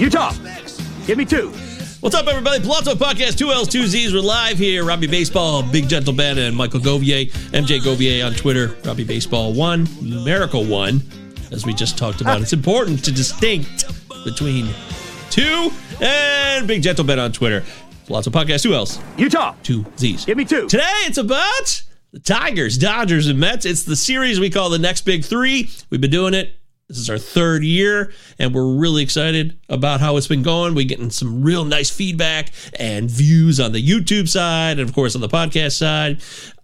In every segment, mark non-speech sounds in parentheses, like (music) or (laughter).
Utah, give me two. What's up, everybody? Palazzo Podcast, two L's, two Z's. We're live here. Robbie Baseball, Big Gentle Ben, and Michael Govier, MJ Govier on Twitter. Robbie Baseball one, numerical one, as we just talked about. It's important to distinct between two and Big Gentle Ben on Twitter. Palazzo Podcast, two L's, Utah, two Z's. give me two. Today it's about the Tigers, Dodgers, and Mets. It's the series we call the next big three. We've been doing it. This is our third year, and we're really excited about how it's been going. We're getting some real nice feedback and views on the YouTube side, and of course on the podcast side.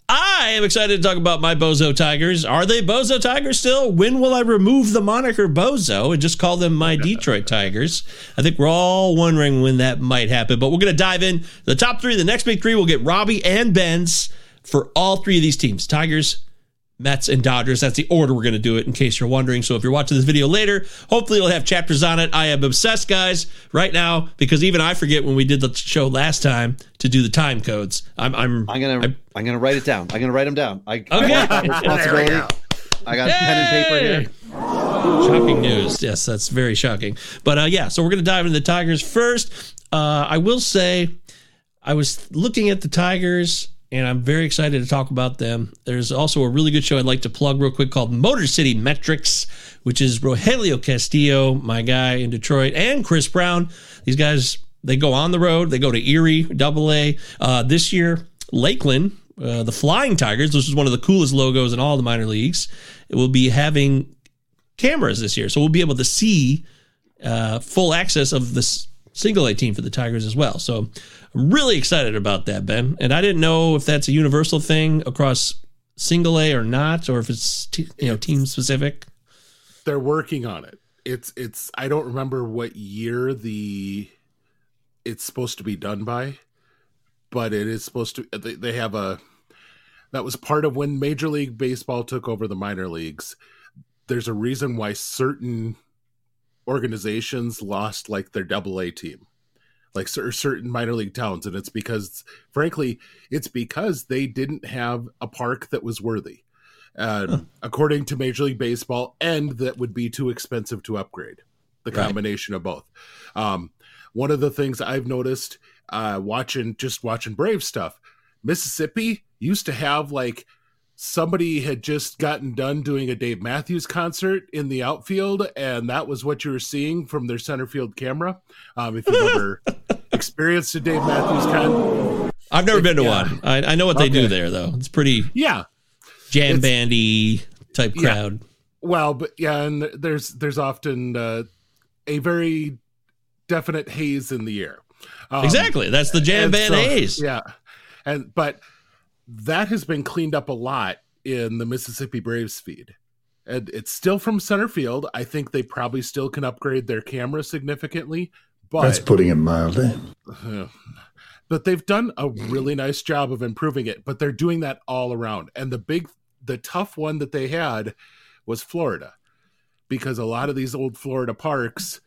I am excited to talk about my Bozo Tigers. Are they Bozo Tigers still? When will I remove the moniker Bozo and just call them my Detroit Tigers? I think we're all wondering when that might happen, but we're going to dive in. The top three, the next big three, we'll get Robbie and Ben's for all three of these teams Tigers, Mets, and Dodgers. That's the order we're going to do it in case you're wondering. So if you're watching this video later, hopefully it'll have chapters on it. I am obsessed, guys, right now because even I forget when we did the show last time to do the time codes. I'm I'm I'm gonna I'm- I'm, gonna write it down. I'm gonna write them down. I, Okay. I got (laughs) responsibility. I got pen and paper here. Shocking news. Yes, that's very shocking. But uh, yeah, so we're going to dive into the Tigers first. Uh, I will say, I was looking at the Tigers and I'm very excited to talk about them. There's also a really good show I'd like to plug real quick called Motor City Metrics, which is Rogelio Castillo, my guy in Detroit, and Chris Brown. These guys, they go on the road, they go to Erie, double A. Uh, this year, Lakeland, uh, the Flying Tigers, which is one of the coolest logos in all the minor leagues, it will be having cameras this year, so we'll be able to see uh, full access of this single A team for the Tigers as well. So I'm really excited about that, Ben. And I didn't know if that's a universal thing across single A or not, or if it's t- you know team specific. they're working on it. It's it's I don't remember what year the it's supposed to be done by, but it is supposed to they, they have a that was part of when Major League Baseball took over the minor leagues. There's a reason why certain organizations lost like their double A team. Like certain minor league towns, and it's because, frankly, it's because they didn't have a park that was worthy uh, according to Major League Baseball, and that would be too expensive to upgrade. The Right. combination of both. Um, one of the things I've noticed uh, watching just watching Brave stuff, Mississippi used to have like somebody had just gotten done doing a Dave Matthews concert in the outfield, and that was what you were seeing from their center field camera. Um, if you've ever (laughs) experienced a Dave Matthews con, I've never been to Yeah. one. I, I know what they do there though. It's pretty yeah, jam It's- bandy type Yeah. crowd. Well, but yeah, and there's there's often uh, a very definite haze in the air. Um, exactly. That's the jam band so- A's. Yeah, and but that has been cleaned up a lot in the Mississippi Braves feed. And it's still from center field. I think they probably still can upgrade their camera significantly, but That's putting it mildly. (sighs) but they've done a really nice job of improving it. But they're doing that all around. And the big, the tough one that they had was Florida, because a lot of these old Florida parks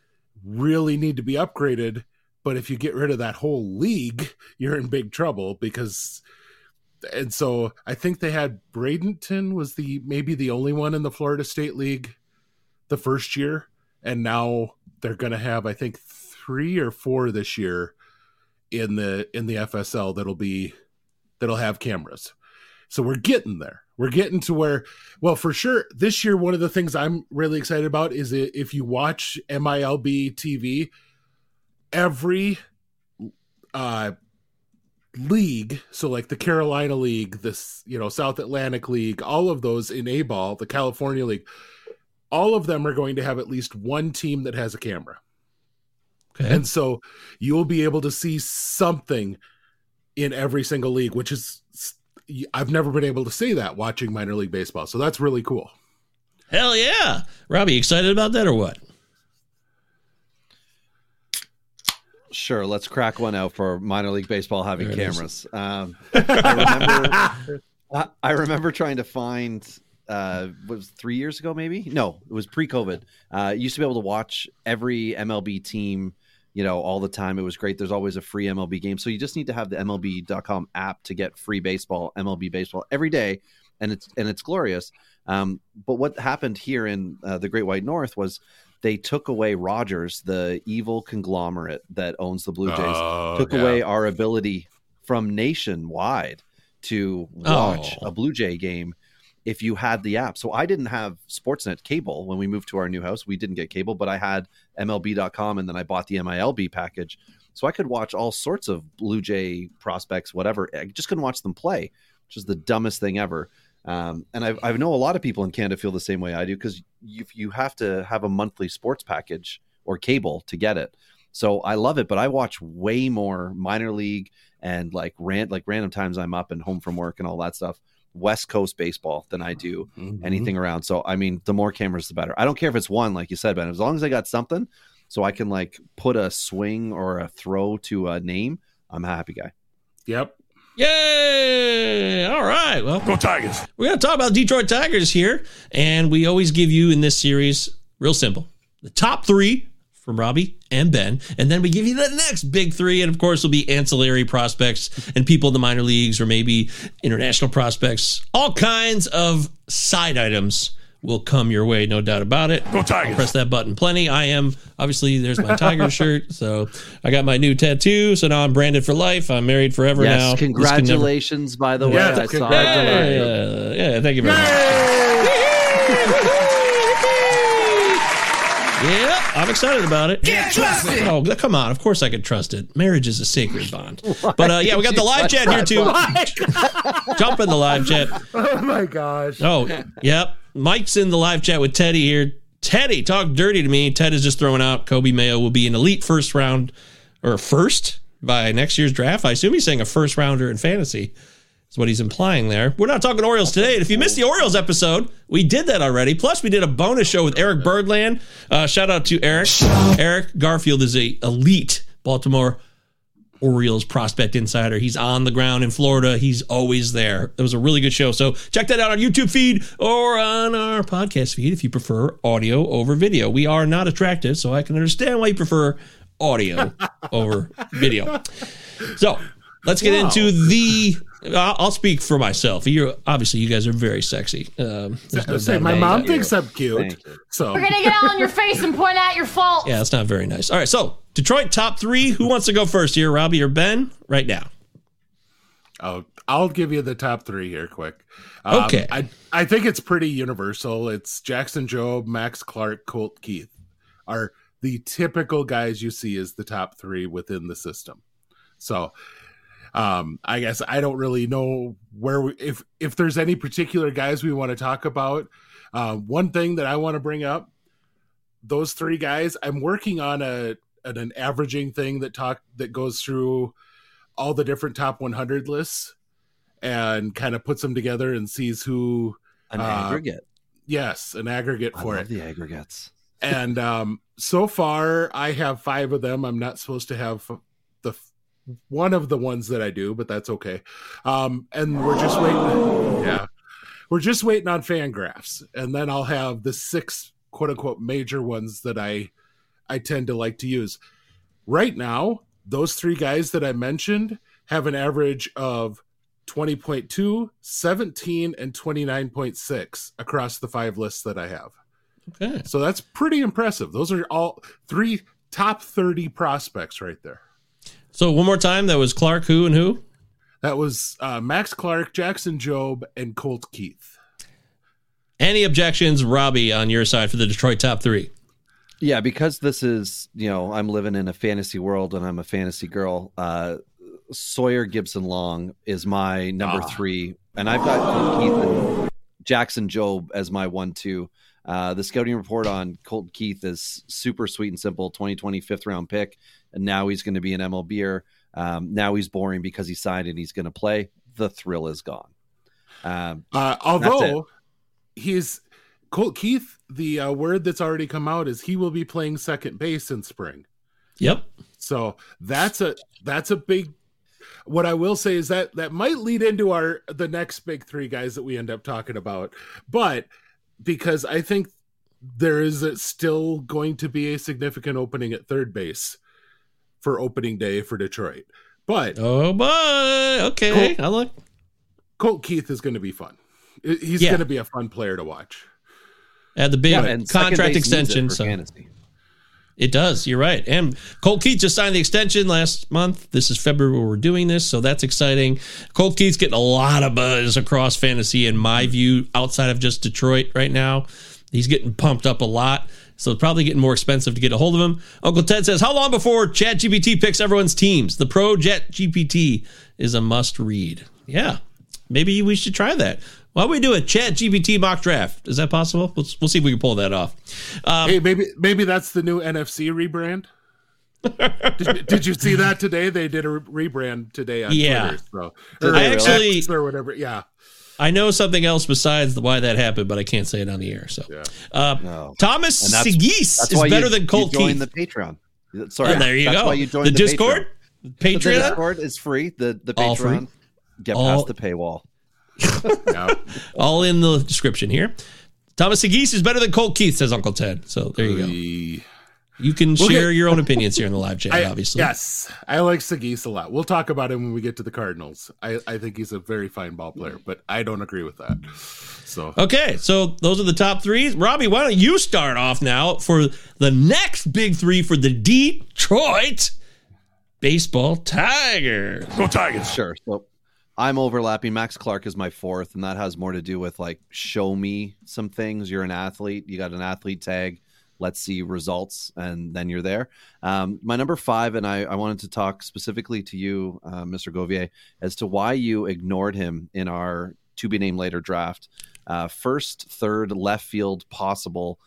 really need to be upgraded. But if you get rid of that whole league, you're in big trouble because and so I think they had Bradenton was the maybe the only one in the Florida State League the first year, and now they're going to have I think three or four this year in the in the FSL that'll be that'll have cameras. So we're getting there. We're getting to where, well, for sure, this year one of the things I'm really excited about is if you watch MILB TV, every uh league so like the carolina league this you know south atlantic league all of those in a ball the california league all of them are going to have at least one team that has a camera. Okay. and so you'll be able to see something in every single league which is i've never been able to see that watching minor league baseball so that's really cool. Hell yeah. Robbie excited about that or what Sure, let's crack one out for minor league baseball having cameras. Um, I remember, (laughs) I remember trying to find uh, was three years ago, maybe? No, it was pre-COVID. Uh, used to be able to watch every MLB team, you know, all the time. It was great. There's always a free MLB game, so you just need to have the MLB.com app to get free baseball, MLB baseball every day, and it's and it's glorious. Um, but what happened here in uh, the Great White North was they took away Rogers, the evil conglomerate that owns the Blue Jays, oh, took yeah. away our ability from nationwide to watch oh. a Blue Jay game if you had the app. So I didn't have Sportsnet cable when we moved to our new house. We didn't get cable, but I had MLB.com and then I bought the MILB package. So I could watch all sorts of Blue Jay prospects, whatever. I just couldn't watch them play, which is the dumbest thing ever. Um, and I've, I know a lot of people in Canada feel the same way I do because you, you have to have a monthly sports package or cable to get it. So I love it, but I watch way more minor league and like rant like random times I'm up and home from work and all that stuff. West Coast baseball than I do mm-hmm. anything around. So I mean, the more cameras, the better. I don't care if it's one, like you said, but as long as I got something, so I can like put a swing or a throw to a name, I'm a happy guy. Yep. Yay! All right. Well, go Tigers. We're going to talk about Detroit Tigers here. And we always give you in this series, real simple, the top three from Robbie and Ben. And then we give you the next big three. And of course, will be ancillary prospects and people in the minor leagues or maybe international prospects, all kinds of side items will come your way, no doubt about it. Go Tigers! I'll press that button plenty. I am obviously there's my Tiger (laughs) shirt, so I got my new tattoo. So now I'm branded for life. I'm married forever yes, now. Congratulations, never... by the way. Yeah, I saw yeah, yeah, yeah, thank you very much. Yeah, I'm excited about it. Can't trust it. Oh, come on. Of course I can trust it. Marriage is a sacred bond. But uh, yeah, we got the live chat here too. (laughs) (laughs) Jump in the live chat. Oh my gosh. Oh, yep. Mike's in the live chat with Teddy here. Teddy, talk dirty to me. Ted is just throwing out Coby Mayo will be an elite first round or first by next year's draft. I assume he's saying a first rounder in fantasy. Is what he's implying there. We're not talking Orioles today. And if you missed the Orioles episode, we did that already. Plus, we did a bonus show with Eric Birdland. Uh, shout out to Eric. Eric Garfield is a elite Baltimore Orioles prospect insider. He's on the ground in Florida. He's always there. It was a really good show. So check that out on YouTube feed or on our podcast feed if you prefer audio over video. We are not attractive, so I can understand why you prefer audio over video. So let's get wow. into the. I'll speak for myself. You're obviously you guys are very sexy. Um, no say, my mom thinks I'm cute. So we're gonna get all in your face and point out your faults. Yeah, it's not very nice. All right, so Detroit top three. Who wants to go first here, Robbie or Ben? Right now. Oh, I'll give you the top three here, quick. Um, okay. I I think it's pretty universal. It's Jackson Jobe, Max Clark, Colt Keith are the typical guys you see as the top three within the system. So, um, I guess I don't really know where we, if if there's any particular guys we want to talk about. Uh, one thing that I want to bring up, those three guys. I'm working on a an, an averaging thing that talk that goes through all the different top 100 lists and kind of puts them together and sees who an uh, aggregate. Yes, an aggregate for it. The aggregates. and um, so far, I have five of them. I'm not supposed to have one of the ones that I do, but that's okay. Um, and we're just waiting. Yeah, we're just waiting on Fangraphs, and then I'll have the six quote unquote major ones that I I tend to like to use. Right now, those three guys that I mentioned have an average of 20.2, 17, and 29.6 across the five lists that I have. Okay. So that's pretty impressive. Those are all three top 30 prospects right there. So one more time, that was Clark, who and who? That was uh, Max Clark, Jackson Jobe, and Colt Keith. Any objections, Robbie, on your side for the Detroit top three? Yeah, because this is, you know, I'm living in a fantasy world and I'm a fantasy girl. Uh, Sawyer Gipson-Long is my number Ah. three, and I've got Colt Keith and Jackson Jobe as my one two. Uh, the scouting report on Colt Keith is super sweet and simple. 2020 fifth round pick, and now he's going to be an MLBer. Um, now he's boring because he signed and he's going to play. The thrill is gone. Um, Uh, although he's Colt Keith, the uh, word that's already come out is he will be playing second base in spring. Yep. So that's a that's a big. What I will say is that that might lead into our the next big three guys that we end up talking about, but because I think there is still going to be a significant opening at third base for opening day for Detroit. But Oh boy. Okay. Cool. I look. Colt Keith is going to be fun. He's Yeah. going to be a fun player to watch. At the big yeah, contract base needs it extension. So fantasy. it does. You're right. And Colt Keith just signed the extension last month. This is February where we're doing this, so that's exciting. Colt Keith's getting a lot of buzz across fantasy, in my view, outside of just Detroit right now. He's getting pumped up a lot. So it's probably getting more expensive to get a hold of him. Uncle Ted says, How long before ChatGPT picks everyone's teams? The Pro Jet GPT is a must read. Yeah. Maybe we should try that. Why don't we do a Chat GPT mock draft? Is that possible? We'll, we'll see if we can pull that off. Um, hey, maybe maybe that's the new NFC rebrand. did, did you see that today? They did a rebrand today on Yeah. Twitter. So, Did or they I actually- X or whatever. Yeah. I know something else besides why that happened, but I can't say it on the air. So, Yeah. uh, No. Thomas And that's- Saggese That's is better you, than Colt you join Keith. the Patreon. Sorry, Oh, there you that's go. Why you the, the, Discord, Patreon. The Discord is free. The the All free. Patreon. Get All- past the paywall. (laughs) yeah. all in the description here. Thomas Saggese is better than Colt Keith, says Uncle Ted. So there you go. The- You can We'll share get- your own (laughs) opinions here in the live chat, I- obviously. Yes, I like Saggese a lot. We'll talk about him when we get to the Cardinals. I, I think he's a very fine ball player, but I don't agree with that. So Okay, so those are the top three. Robbie, why don't you start off now for the next big three for the Detroit baseball Tigers? Go Tigers. Sure. So I'm overlapping. Max Clark is my fourth, and that has more to do with like show me some things. You're an athlete. You got an athlete tag. Let's see results, and then you're there. Um, my number five, and I, I wanted to talk specifically to you, uh, Mr. Govier, as to why you ignored him in our to be named later draft. Uh, first, third, left field possible.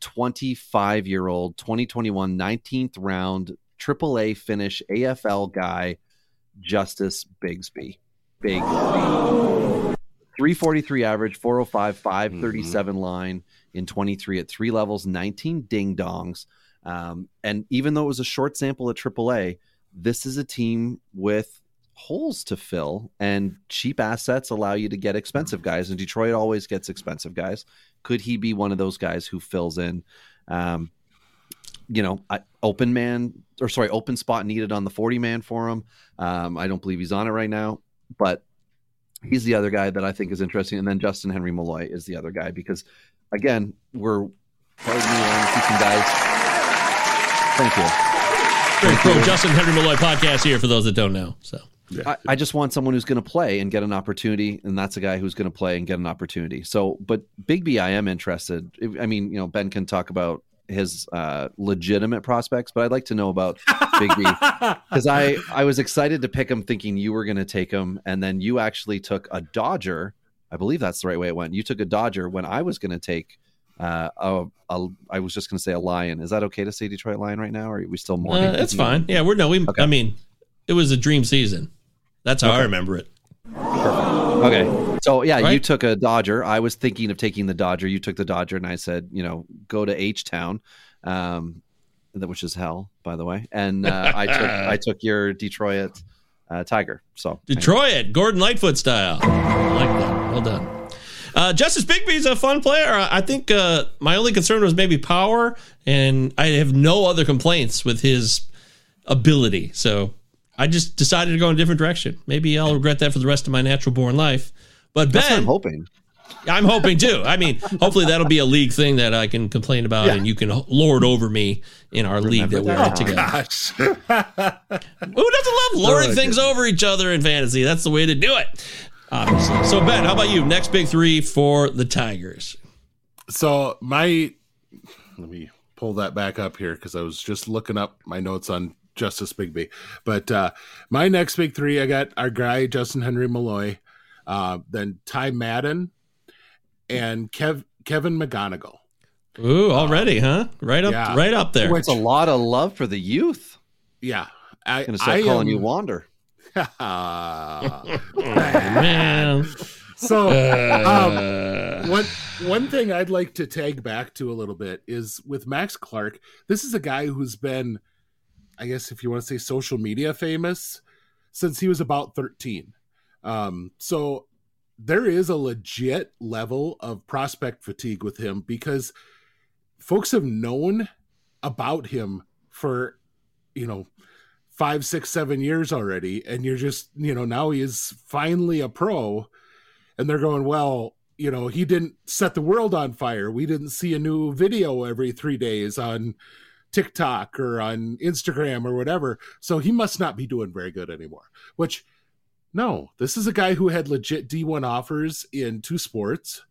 25 year old, 2021, 19th round, AAA finish, AFL guy, Justice Bigbie. Big 343 average, 405, 537 line in 23 at three levels, 19 ding dongs. Um, and even though it was a short sample at AAA, this is a team with holes to fill, and cheap assets allow you to get expensive guys. And Detroit always gets expensive guys. Could he be one of those guys who fills in? Um, you know, I, open man or sorry, open spot needed on the 40 man for him. Um, I don't believe he's on it right now, but he's the other guy that I think is interesting. And then Justyn-Henry Malloy is the other guy because, again, we're pardon me, we're keeping guys. Thank you. Very pro Justyn-Henry Malloy podcast here for those that don't know. So I, I just want someone who's going to play and get an opportunity, and that's a guy who's going to play and get an opportunity. So, but Big B, I am interested. I mean, you know, Ben can talk about his uh, legitimate prospects, but I'd like to know about Big B (laughs) because I I was excited to pick him, thinking you were going to take him, and then you actually took a Dodger. I believe that's the right way it went. You took a Dodger when I was going to take. Uh, a, a, I was just going to say a lion. Is that okay to say Detroit Lion right now? Or are we still mourning? uh, that's fine. Yeah, we're no. We, Okay. I mean, it was a dream season. That's how I remember it. Okay. So yeah, you took a Dodger. I was thinking of taking the Dodger. You took the Dodger, and I said, you know, go to H Town. Um, which is hell, by the way. And uh, I took I (laughs) took your Detroit uh, Tiger. So Detroit, Gordon Lightfoot style. I like that. Well done. Uh, Justice Bigbie's a fun player. I think uh, my only concern was maybe power, and I have no other complaints with his ability. So I just decided to go in a different direction. Maybe I'll regret that for the rest of my natural born life. But Ben, I'm hoping. I'm hoping too. I mean, hopefully that'll be a league thing that I can complain about, yeah. and you can lord over me in our Remember league that we're in together. (laughs) Who doesn't love lording oh, things over each other in fantasy? That's the way to do it. Obviously. So Ben, how about you? Next big three for the Tigers. So my, let me pull that back up here because I was just looking up my notes on Justice Bigbie. But uh, my next big three, I got our guy Justyn-Henry Malloy, uh, then Ty Madden, and Kev Kevin McGonigle. Ooh, already, huh? Right up, yeah. right up there. It's a lot of love for the youth. Yeah, I, am gonna start I calling am... you Wander. (laughs) (laughs) man. So, um, one one thing I'd like to tag back to a little bit is with Max Clark. This is a guy who's been, I guess, if you want to say social media famous, since he was about thirteen. Um, so there is a legit level of prospect fatigue with him because folks have known about him for you know five six seven years already and you're just you know now he is finally a pro and they're going well you know he didn't set the world on fire we didn't see a new video every three days on tiktok or on instagram or whatever so he must not be doing very good anymore which no, this is a guy who had legit D1 offers in two sports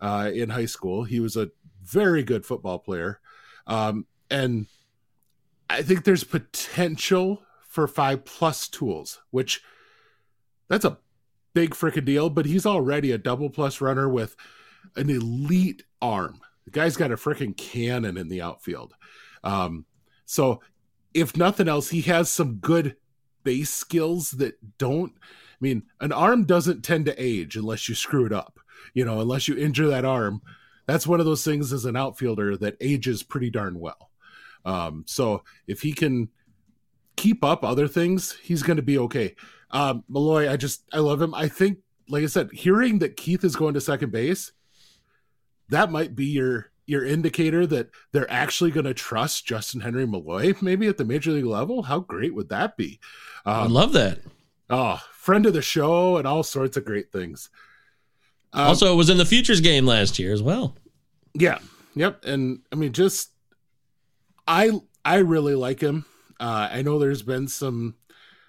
uh, in high school. He was a very good football player. Um, and I think there's potential for five plus tools, which that's a big freaking deal, but he's already a double plus runner with an elite arm. The guy's got a freaking cannon in the outfield. Um, so if nothing else, he has some good base skills that don't I mean, an arm doesn't tend to age unless you screw it up. You know, unless you injure that arm. That's one of those things as an outfielder that ages pretty darn well. Um, so if he can keep up other things, he's going to be okay. Um, Malloy, I just I love him. I think, like I said, hearing that Keith is going to second base, that might be your your indicator that they're actually going to trust Justyn-Henry Malloy maybe at the major league level. How great would that be? Um, I love that. Oh, friend of the show and all sorts of great things. Um, also, it was in the futures game last year as well. Yeah. Yep. And I mean, just I I really like him. Uh, I know there's been some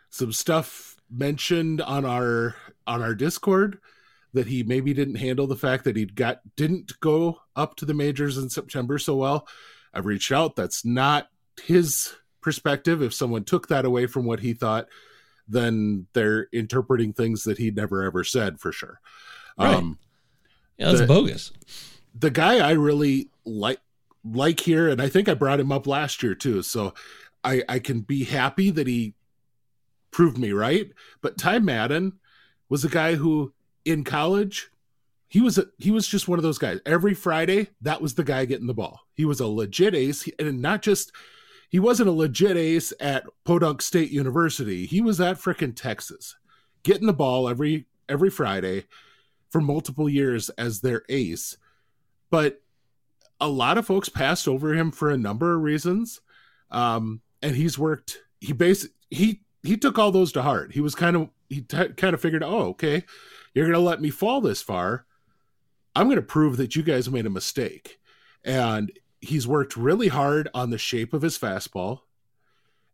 some stuff mentioned on our on our Discord that he maybe didn't handle the fact that he got didn't go up to the majors in September so well. I've reached out. That's not his perspective. If someone took that away from what he thought, then they're interpreting things that he never ever said for sure. Right. Um, yeah, that's the, bogus. The guy I really like like here, and I think I brought him up last year too. So I I can be happy that he proved me right. But Ty Madden was a guy who in college he was a, he was just one of those guys. Every Friday, that was the guy getting the ball. He was a legit ace, and not just he wasn't a legit ace at Podunk State University. He was at frickin' Texas, getting the ball every every Friday for multiple years as their ace. But a lot of folks passed over him for a number of reasons. Um, and he's worked. He basically he he took all those to heart. He was kind of he t- kind of figured, oh, okay, you're gonna let me fall this far. I'm gonna prove that you guys made a mistake. And he's worked really hard on the shape of his fastball.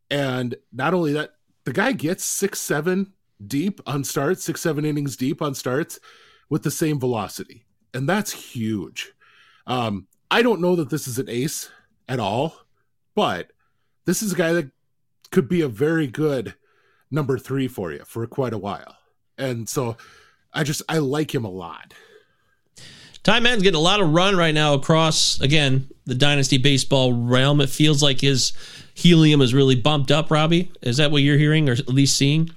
And not only that, the guy gets six, seven deep on starts, six, seven innings deep on starts with the same velocity. And that's huge. Um, I don't know that this is an ace at all, but this is a guy that could be a very good number three for you for quite a while. And so I just, I like him a lot. Ty Madden's getting a lot of run right now across, again, the dynasty baseball realm. It feels like his helium is really bumped up, Robbie. Is that what you're hearing or at least seeing?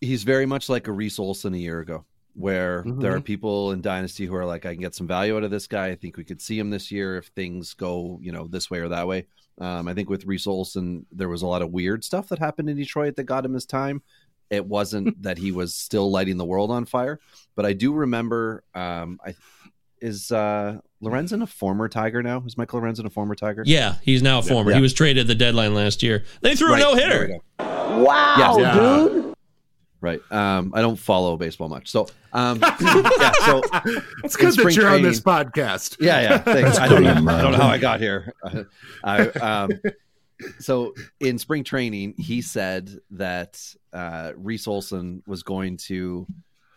He's very much like a Reese Olson a year ago. where there are people in Dynasty who are like, I can get some value out of this guy. I think we could see him this year if things go, you know, this way or that way. Um, I think with Reese Olson, there was a lot of weird stuff that happened in Detroit that got him his time. It wasn't (laughs) that he was still lighting the world on fire, but I do remember. Um, I is uh, Lorenzen a former Tiger now? Is Michael Lorenzen a former Tiger? Yeah, he's now a former. Yeah. He was traded at the deadline last year. They threw Right, a no hitter. Wow, Yes. dude. Right. Um, I don't follow baseball much, so um, (laughs) yeah. So It's good that you're on this podcast. Yeah, yeah. Thanks. I don't know. I don't know how I got here. (laughs) I, um, so in spring training, he said that uh, Reese Olson was going to.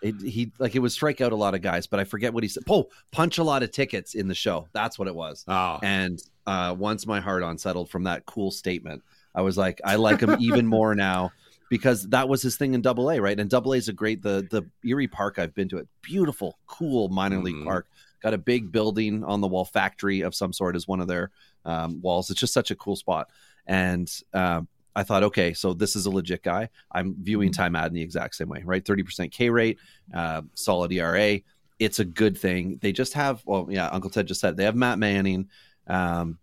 It, he like it would strike out a lot of guys, but I forget what he said. Oh, punch a lot of tickets in the show. That's what it was. Oh, And uh, once my heart unsettled from that cool statement, I was like, I like him even (laughs) more now because that was his thing in Double A, right? And Double A is a great the the Erie Park I've been to it, beautiful, cool minor league Mhm. park. Got a big building on the wall, factory of some sort is one of their um, walls. It's just such a cool spot, and um, I thought, okay, so this is a legit guy. I'm viewing Ty Madden the exact same way, right? Thirty percent K rate, uh, solid ERA. It's a good thing. They just have, well, yeah, Uncle Ted just said they have Matt Manning, um,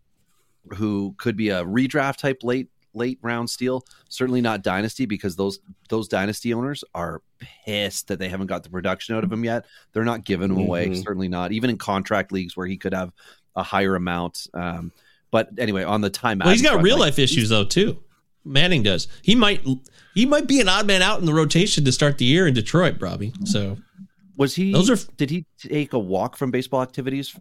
who could be a redraft type late late round steal. Certainly not dynasty because those those dynasty owners are pissed that they haven't got the production out of him yet. They're not giving him away. Mhm. Certainly not. Even in contract leagues where he could have a higher amount. Um, but anyway, on the time, Well, he's got front, real like, life issues though too. Manning does. He might he might be an odd man out in the rotation to start the year in Detroit, Robbie. So Was he? Those are- Did he take a walk from baseball activities?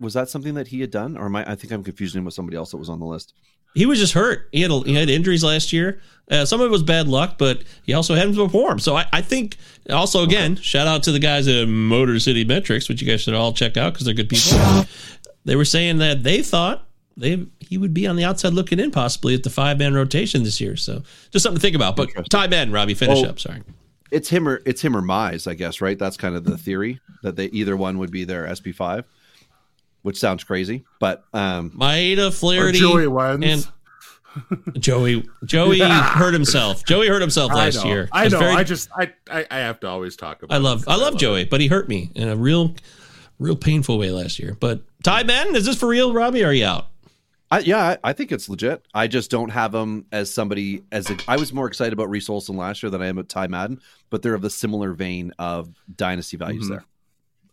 Was that something that he had done, or am I? I think I'm confusing him with somebody else that was on the list. he was just hurt. He had he had injuries last year. Uh, some of it was bad luck, but he also hadn't performed. So I, I think also again, shout out to the guys at Motor City Metrics, which you guys should all check out because they're good people. They were saying that they thought they he would be on the outside looking in possibly at the five man rotation this year. So just something to think about. But Ty Ben, Robbie, finish Oh. up. Sorry. It's him or it's him or Mize, I guess. Right? That's kind of the theory that they either one would be their SP five, which sounds crazy, but um, Maeda, or Flaherty, Joey Wentz. and Joey. Joey (laughs) hurt himself. Joey hurt himself I last know. year. I know. very- I just I, I I have to always talk about. I him love I love Joey, but he hurt me in a real real painful way last year. But Ty Ben, is this for real, Robbie? Or are you out? I, yeah, I, I think it's legit. I just don't have him as somebody as a, I was more excited about Reese Olson last year than I am at Ty Madden, but they're of the similar vein of dynasty values Mhm. there.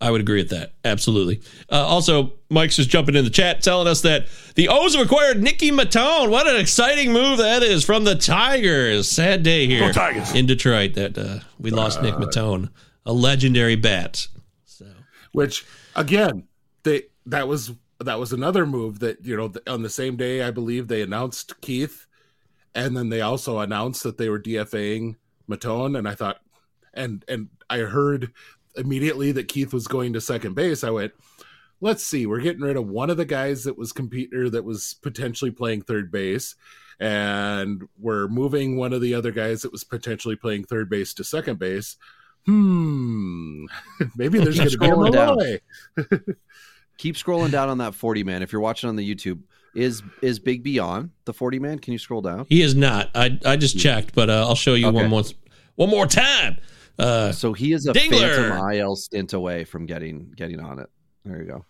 I would agree with that. Absolutely. Uh, also, Mike's just jumping in the chat telling us that the O's have acquired Nicky Maton. What an exciting move that is from the Tigers. Sad day here Tigers. in Detroit that uh, we lost Nick Maton, a legendary bat. So which again they that was that was another move that you know on the same day i believe they announced keith and then they also announced that they were dfaing maton and i thought and and i heard immediately that keith was going to second base i went let's see we're getting rid of one of the guys that was competitor that was potentially playing third base and we're moving one of the other guys that was potentially playing third base to second base hmm (laughs) maybe there's (laughs) going to be a. Malloy. (laughs) Keep scrolling down on that 40 man. If you're watching on the YouTube, is is Big B on the 40 man? Can you scroll down? he is not. I I just checked, but uh, I'll show you Okay. one more one more time. Uh, So he is a Dingler. phantom IL stint away from getting getting on it. There you go.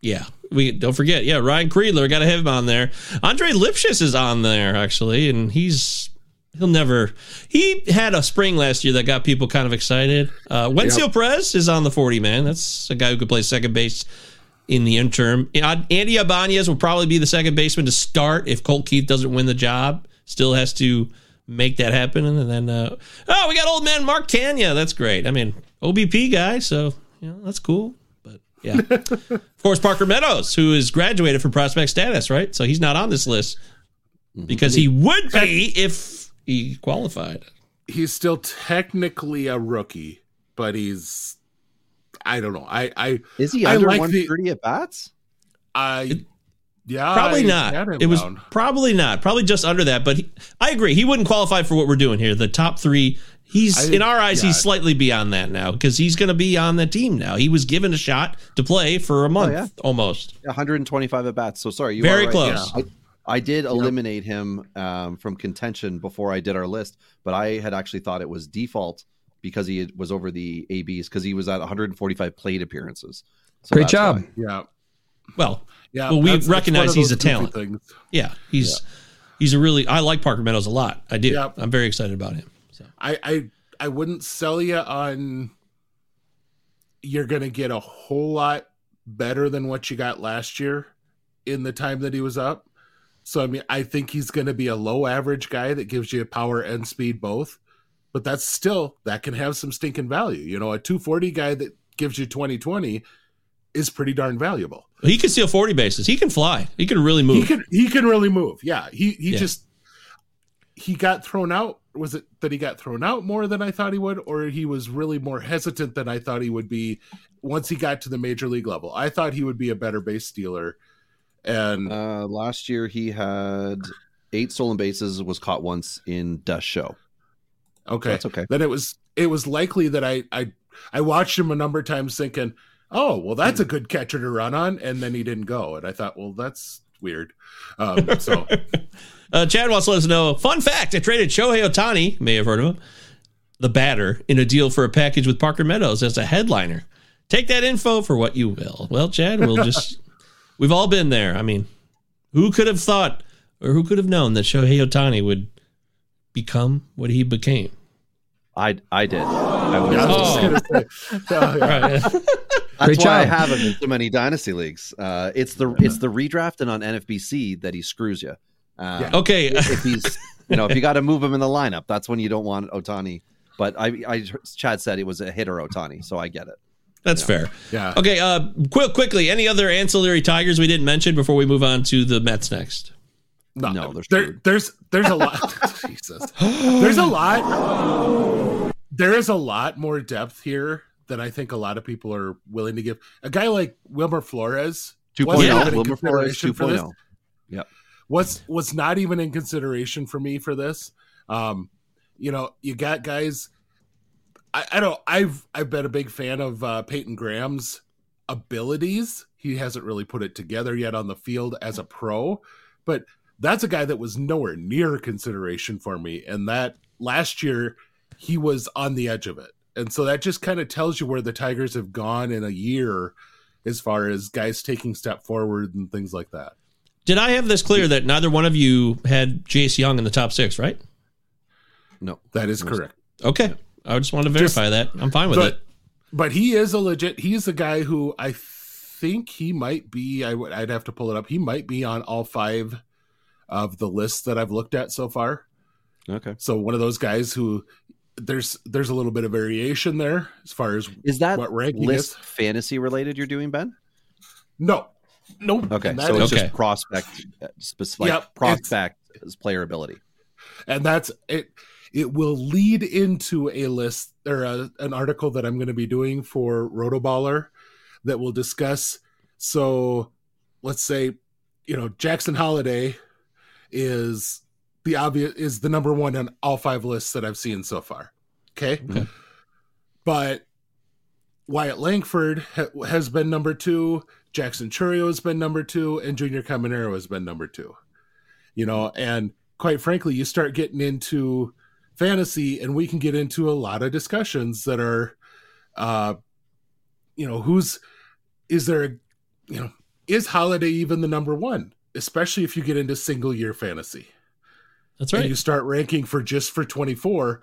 Yeah, we don't forget. Yeah, Ryan Kreidler got to have him on there. Andre Lipcius is on there actually, and he's he'll never. He had a spring last year that got people kind of excited. Uh, Wenceel Perez is on the forty man. That's a guy who could play second base in the interim. Andy Ibanez will probably be the second baseman to start if Colt Keith doesn't win the job. Still has to make that happen, and then uh, oh, we got old man Mark Canha. That's great. I mean, OBP guy, so you know that's cool. But yeah. (laughs) Of course, Parker Meadows, who is graduated from prospect status, right? So he's not on this list because he would be if he qualified. he's still technically a rookie, but he's I don't know. I I Is he I under like the- 130 at bats? I yeah Probably I not. It was down. probably not. Probably just under that. But he, I agree. He wouldn't qualify for what we're doing here. The top three. He's I- in our eyes. yeah. He's slightly beyond that now because he's going to be on the team now. He was given a shot to play for a month yeah. almost. 125 at bats. So sorry, you Very are right. close. I, I did eliminate him um, from contention before I did our list, but I had actually thought it was default because he was over the ABs because he was at 145 plate appearances. So Great job. why. Yeah. Well, Yeah. well, we that's- that's recognize of he's a those goofy talent. things. Yeah, he's he's a really. I like Parker Meadows a lot. I do. Yep. I'm very excited about him. So I, I I wouldn't sell you on you're going to get a whole lot better than what you got last year in the time that he was up. So I mean, I think he's going to be a low average guy that gives you power and speed both. But that's still that can have some stinking value. You know, a 240 guy that gives you 2020 is pretty darn valuable. he can steal 40 bases. He can fly. He can really move. He can he can really move. Yeah, he he Yeah. just he got thrown out. Was it that he got thrown out more than I thought he would, or he was really more hesitant than I thought he would be once he got to the major league level? I thought he would be a better base stealer, and Uh, last year he had eight stolen bases, was caught once in Dust Show. Okay, That's okay. Then it was it was likely that I I I watched him a number of times thinking, oh well, that's a good catcher to run on, and then he didn't go, and I thought, well, that's weird. Um, so (laughs) Uh, Chad wants to let us know. Fun fact: I traded Shohei Otani, may have heard of him, the batter, in a deal for a package with Parker Meadows as a headliner. Take that info for what you will. Well, Chad, we'll (laughs) just we've all been there. I mean, who could have thought or who could have known that Shohei Otani would become what he became? I I did. I was, yeah, I was just Oh. gonna say, (laughs) oh, yeah. Right. (laughs) That's Great why I have him in so many dynasty leagues. Uh, it's the it's the redraft and on NFBC that he screws you. Um, Yeah. okay. if he's you know if you got to move him in the lineup, that's when you don't want Otani. But I, I Chad said it was a hitter Otani, so I get it. That's fair. yeah. Okay, uh quick quickly, any other ancillary Tigers we didn't mention before we move on to the Mets next? No, No, they're there, there's there's a lot. Jesus, (laughs) (laughs) there's a lot. There is a lot more depth here than I think a lot of people are willing to give. A guy like Wilmer Flores, 2.0, wasn't Yeah. Wilmer Flores consideration for 2.0. Yep. was was not even in consideration for me for this. Um, you know, you got guys. I, I don't. I've I've been a big fan of uh, Peyton Graham's abilities. He hasn't really put it together yet on the field as a pro, but that's a guy that was nowhere near consideration for me. And that last year, he was on the edge of it. And so that just kind of tells you where the Tigers have gone in a year as far as guys taking step forward and things like that. Did I have this clear that neither one of you had Jace Jung in the top six, right? No, That is correct. Okay. I just wanted to verify that. I'm fine with but, it. But he is a legit. He's a guy who I think he might be. I would. I'd have to pull it up. He might be on all five of the list that I've looked at so far. okay. So one of those guys who there's there's a little bit of variation there as far as Is that what ranking list is. fantasy related? You're doing Ben? No, nope. Okay, so it's Okay. just prospect, uh, specific Yep, prospect as player ability. and that's it it will lead into a list or a, an article that i'm going to be doing for rotoballer that will discuss so let's say you know jackson holliday is the obvious is the number one on all five lists that i've seen so far. Okay, Okay. but wyatt langford ha- has been number two. Jackson churio has been number two. And junior caminero has been number two. You know and quite frankly you start getting into fantasy and we can get into a lot of discussions that are uh you know who's is there a you know is holliday even the number one especially if you get into single year fantasy That's right. and right. you start ranking for just for 24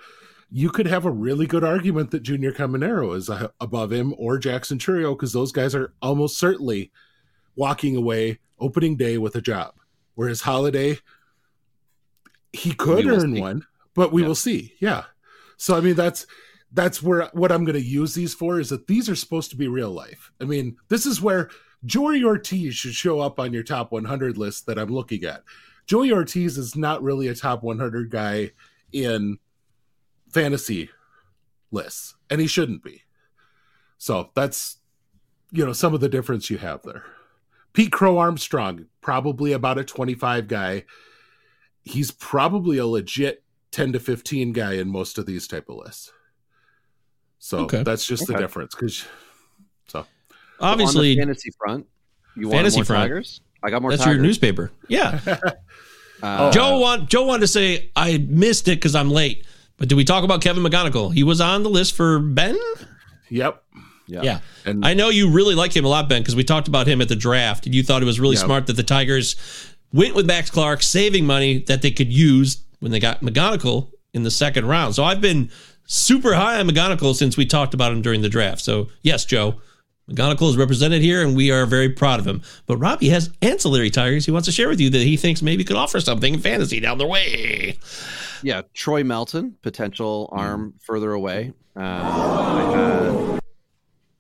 you could have a really good argument that junior caminero is uh, above him or jackson chourio because those guys are almost certainly walking away opening day with a job whereas holliday he could We earn see. one but we Yeah. will see yeah so i mean that's that's where what i'm going to use these for is that these are supposed to be real life i mean this is where joey ortiz should show up on your top 100 list that i'm looking at. Joey ortiz is not really a top 100 guy in fantasy lists and he shouldn't be. So that's you know some of the difference you have there. Pete crow armstrong probably about a 25 guy. He's probably a legit 10 to 15 guy in most of these type of lists. So Okay. that's just the difference because Obviously, on the fantasy front, you want Fantasy more front. Tigers? I got more. that's Tigers. your newspaper. Yeah. (laughs) Uh, Joe want Joe wanted to say I missed it because I'm late, But did we talk about Kevin McGonigle? He was on the list for Ben. Yep. Yeah. Yeah. And I know you really like him a lot, Ben, because we talked about him at the draft, and you thought it was really Yeah. smart that the Tigers went with Max Clark, saving money that they could use when they got McGonigle in the second round. So I've been super high on McGonigle since we talked about him during the draft. So yes, Joe, McGonigle is represented here, and we are very proud of him. But Robbie has ancillary tires he wants to share with you that he thinks maybe could offer something in fantasy down the way. Yeah, Troy Melton, potential arm further away. Uh, had,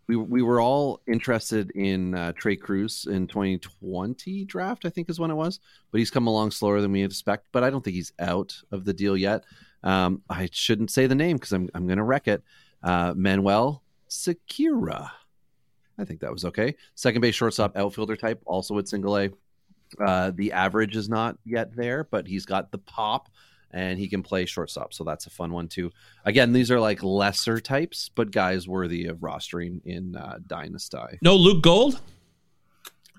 we we were all interested in uh, Trei Cruz in 2020 draft, I think is when it was, but he's come along slower than we expect. But I don't think he's out of the deal yet. Um, I shouldn't say the name because I'm I'm going to wreck it. Uh, Manuel Sequera. I think that was okay. Second base, shortstop, outfielder type, also at single A. Uh, the average is not yet there, but he's got the pop and he can play shortstop. So that's a fun one too. Again, these are like lesser types, but guys worthy of rostering in uh, Dynasty. No Luke Gold.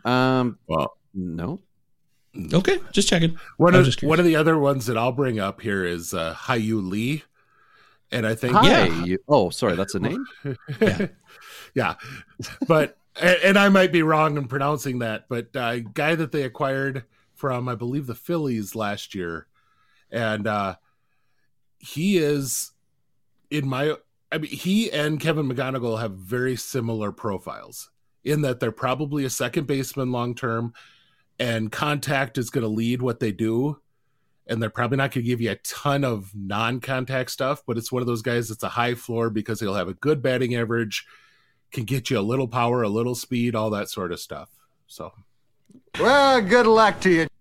Um, well, no. Okay, just checking. One of just one of the other ones that I'll bring up here is uh, Hao-Yu Lee, and I think Hi. You- oh, sorry, that's a name. (laughs) Yeah. Yeah, but and, and I might be wrong in pronouncing that, but uh, guy that they acquired from I believe the Phillies last year, and uh, he is in my I mean he and Kevin McGonigle have very similar profiles in that they're probably a second baseman long term, and contact is going to lead what they do. And they're probably not going to give you a ton of non-contact stuff, but it's one of those guys that's a high floor because he'll have a good batting average, can get you a little power, a little speed, all that sort of stuff. So Well, good luck to you. (laughs)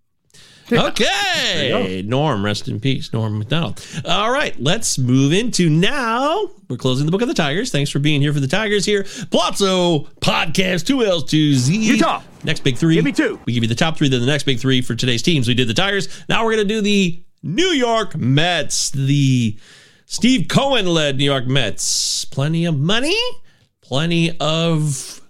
Okay. Norm, rest in peace, Norm Macdonald. All right, let's move into now. We're closing the book of the Tigers. Thanks for being here for the Tigers here. Pallazzo podcast, two L's, two Z. Utah. Next big three. Give me two. We give you the top three, then the next big three for today's teams. We did the Tigers. Now we're going to do the New York Mets, the Steve Cohen led New York Mets. Plenty of money, plenty of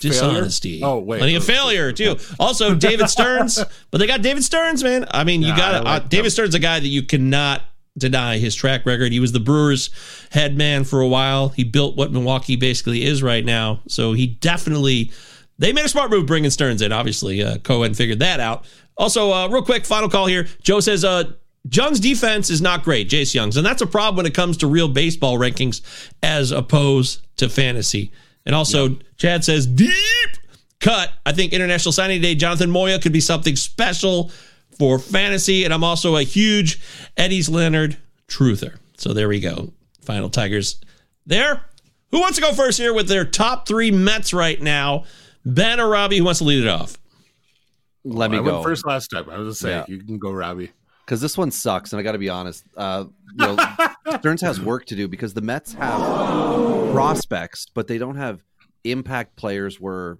dishonesty. Oh, wait. Plenty of failure, too. Also, David Stearns, (laughs) but they got David Stearns, man. I mean, you Nah, gotta like uh, David Stearns, a guy that you cannot deny his track record. He was the Brewers' head man for a while. He built what Milwaukee basically is right now. So he definitely. They made a smart move bringing Stearns in. Obviously, uh, Cohen figured that out. Also, uh, real quick, final call here. Joe says, uh, Jung's defense is not great, Jace Jung's. And that's a problem when it comes to real baseball rankings as opposed to fantasy. And also, Chad says, deep cut. I think International Signing Day, Jonathan Moya could be something special for fantasy. And I'm also a huge Eddys Leonard truther. So there we go. Final Tigers there. Who wants to go first here with their top three Mets right now? Ben or Robbie? Who wants to lead it off? Let me I go went first last time. I was just saying Yeah. you can go, Robbie. Because this one sucks, and I got to be honest. Uh, you know, (laughs) Stearns has work to do because the Mets have prospects, but they don't have impact players we're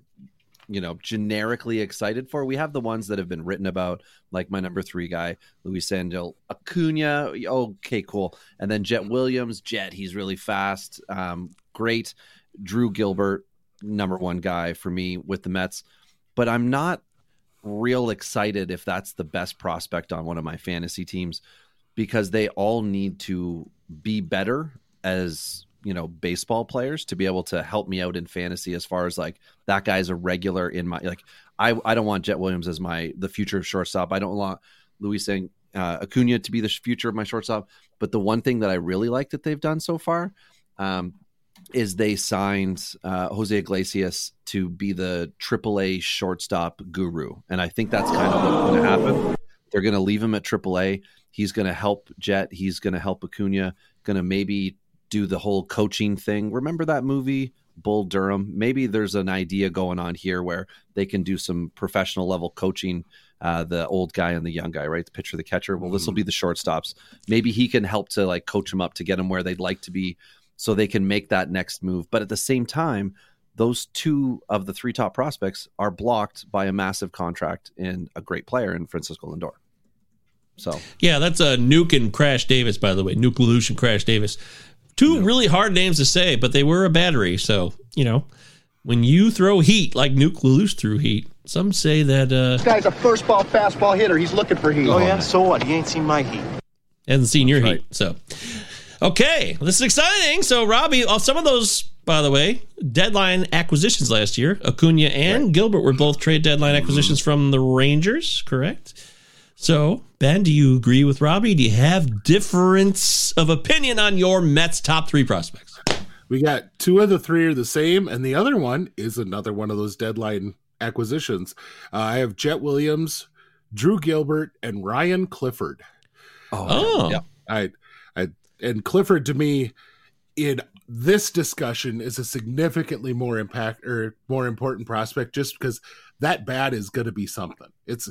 you know generically excited for. We have the ones that have been written about, like my number three guy, Luis Angel Acuna. Okay, cool. And then Jett Williams, Jett, he's really fast, um, great. Drew Gilbert, number one guy for me with the Mets, but I'm not real excited if that's the best prospect on one of my fantasy teams because they all need to be better as you know baseball players to be able to help me out in fantasy as far as like that guy's a regular in my like I I don't want Jett Williams as my the future of shortstop. I don't want Luis saying uh, Acuna to be the future of my shortstop. But the one thing that I really like that they've done so far um, is they signed uh, Jose Iglesias to be the AAA shortstop guru, and I think that's kind of what's going to happen. They're going to leave him at AAA. He's going to help Jett. He's going to help Acuna. Going to maybe do the whole coaching thing. Remember that movie Bull Durham? Maybe there's an idea going on here where they can do some professional level coaching. Uh, the old guy and the young guy, right? The pitcher, the catcher. Well, this will be the shortstops. Maybe he can help to like coach him up to get him where they'd like to be, so they can make that next move. But at the same time, those two of the three top prospects are blocked by a massive contract and a great player in Francisco Lindor. So Yeah, that's a Nuke and Crash Davis, by the way. Nuke LaLoosh and Crash Davis. Two really hard names to say, but they were a battery. So, you know, when you throw heat like Nuke LaLoosh threw heat, some say that uh This guy's a first ball fastball hitter. He's looking for heat. Oh yeah, so what? He ain't seen my heat. hasn't seen your heat. So Okay, this is exciting. So, Robbie, uh, some of those, by the way, deadline acquisitions last year, Acuna and Gilbert were both trade deadline acquisitions from the Rangers, correct? So, Ben, do you agree with Robbie? Do you have difference of opinion on your Mets top three prospects? We got two of the three are the same, and the other one is another one of those deadline acquisitions. Uh, I have Jett Williams, Drew Gilbert, and Ryan Clifford. Oh, yeah. I, I, and Clifford to me, in this discussion, is a significantly more impact or more important prospect, just because that bat is going to be something. It's,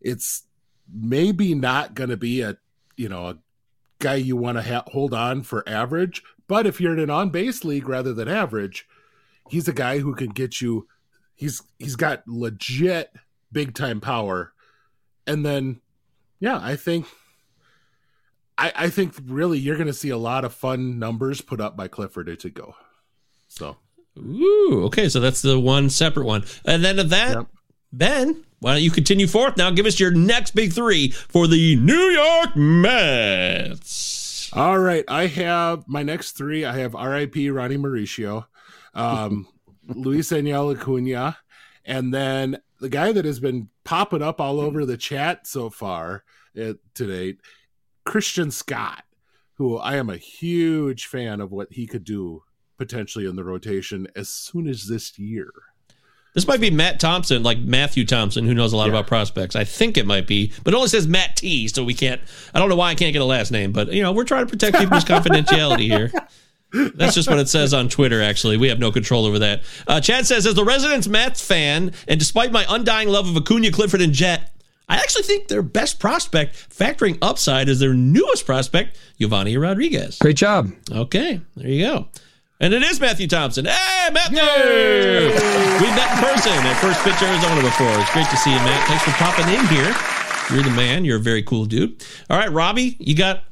it's maybe not going to be a, you know, a guy you want to ha- hold on for average, but if you're in an on base league rather than average, he's a guy who can get you. He's he's got legit big time power, and then yeah, I think. I, I think really you're going to see a lot of fun numbers put up by Clifford to go. So, Ooh, okay, so that's the one separate one. And then of that, Yep. Ben, why don't you continue forth now? Give us your next big three for the New York Mets. all right, I have my next three. I have R.I.P. Ronnie Mauricio, um, (laughs) Luis Daniel Acuna, and then the guy that has been popping up all over the chat so far uh, to date, Christian Scott, who I am a huge fan of what he could do potentially in the rotation as soon as this year. This might be Matt Thompson, like Matthew Thompson, who knows a lot Yeah. about prospects. I think it might be, but it only says Matt T, so we can't. I don't know why I can't get a last name, but you know we're trying to protect people's (laughs) confidentiality here. That's just what it says on Twitter. Actually, we have no control over that. Uh, Chad says, as the resident Mets fan, and despite my undying love of Acuna, Clifford, and Jett, I actually think their best prospect, factoring upside, is their newest prospect, Giovanni Rodriguez. Great job. Okay, there you go. And it is Matthew Thompson. Hey, Matthew! We met in person at First Pitch Arizona before. It's great to see you, Matt. Thanks for popping in here. You're the man. You're a very cool dude. All right, Robbie, you got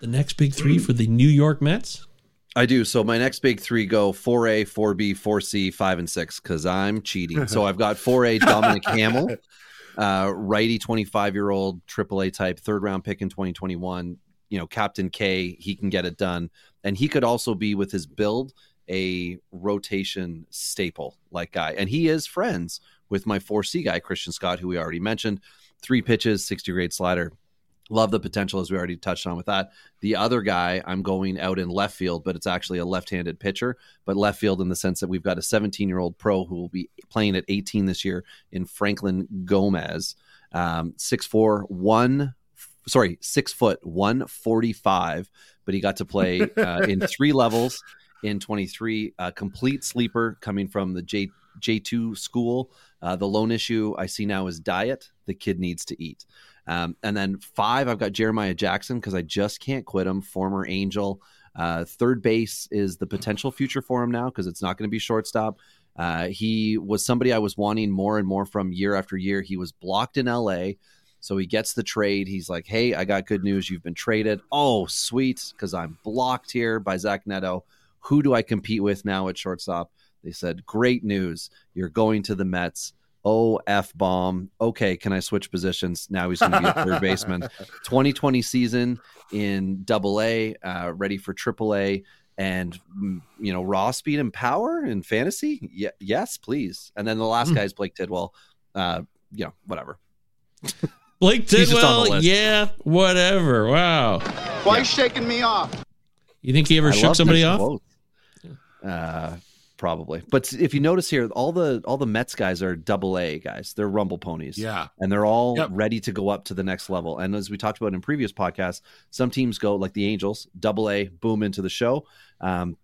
the next big three for the New York Mets? I do. So my next big three go 4A, 4B, 4C, 5, and 6 because I'm cheating. So I've got 4A Dominic Hamel, uh, righty 25 year old AAA type, third round pick in 2021. You know, Captain K, he can get it done. And he could also be with his build a rotation staple like guy. And he is friends with my 4C guy, Christian Scott, who we already mentioned. Three pitches, 60 grade slider. Love the potential as we already touched on with that. The other guy, I'm going out in left field, but it's actually a left handed pitcher, but left field in the sense that we've got a 17 year old pro who will be playing at 18 this year in Franklin Gomez. Um, 6'4, one, sorry, six foot, 145, but he got to play uh, in (laughs) three levels in 23. Uh, complete sleeper coming from the J, J2 school. Uh, the lone issue I see now is diet. The kid needs to eat. Um, and then five, I've got Jeremiah Jackson because I just can't quit him. Former Angel. Uh, third base is the potential future for him now because it's not going to be shortstop. Uh, he was somebody I was wanting more and more from year after year. He was blocked in LA. So he gets the trade. He's like, hey, I got good news. You've been traded. Oh, sweet, because I'm blocked here by Zach Neto. Who do I compete with now at shortstop? They said, great news. You're going to the Mets. Oh, F bomb. Okay, can I switch positions? Now he's going to be a third baseman. (laughs) 2020 season in double A, uh, ready for triple A. And, mm, you know, raw speed and power and fantasy? Ye- yes, please. And then the last Hmm. guy is Blake Tidwell. Uh, you know, whatever. (laughs) Blake He's just Tidwell, yeah, whatever. Wow. Why you shaking me off? You think he ever I shook somebody off? Uh, probably. But if you notice here, all the all the Mets guys are double A guys. They're rumble ponies. Yeah. And they're all Yep. ready to go up to the next level. And as we talked about in previous podcasts, some teams go like the Angels, double A, boom into the show. Um,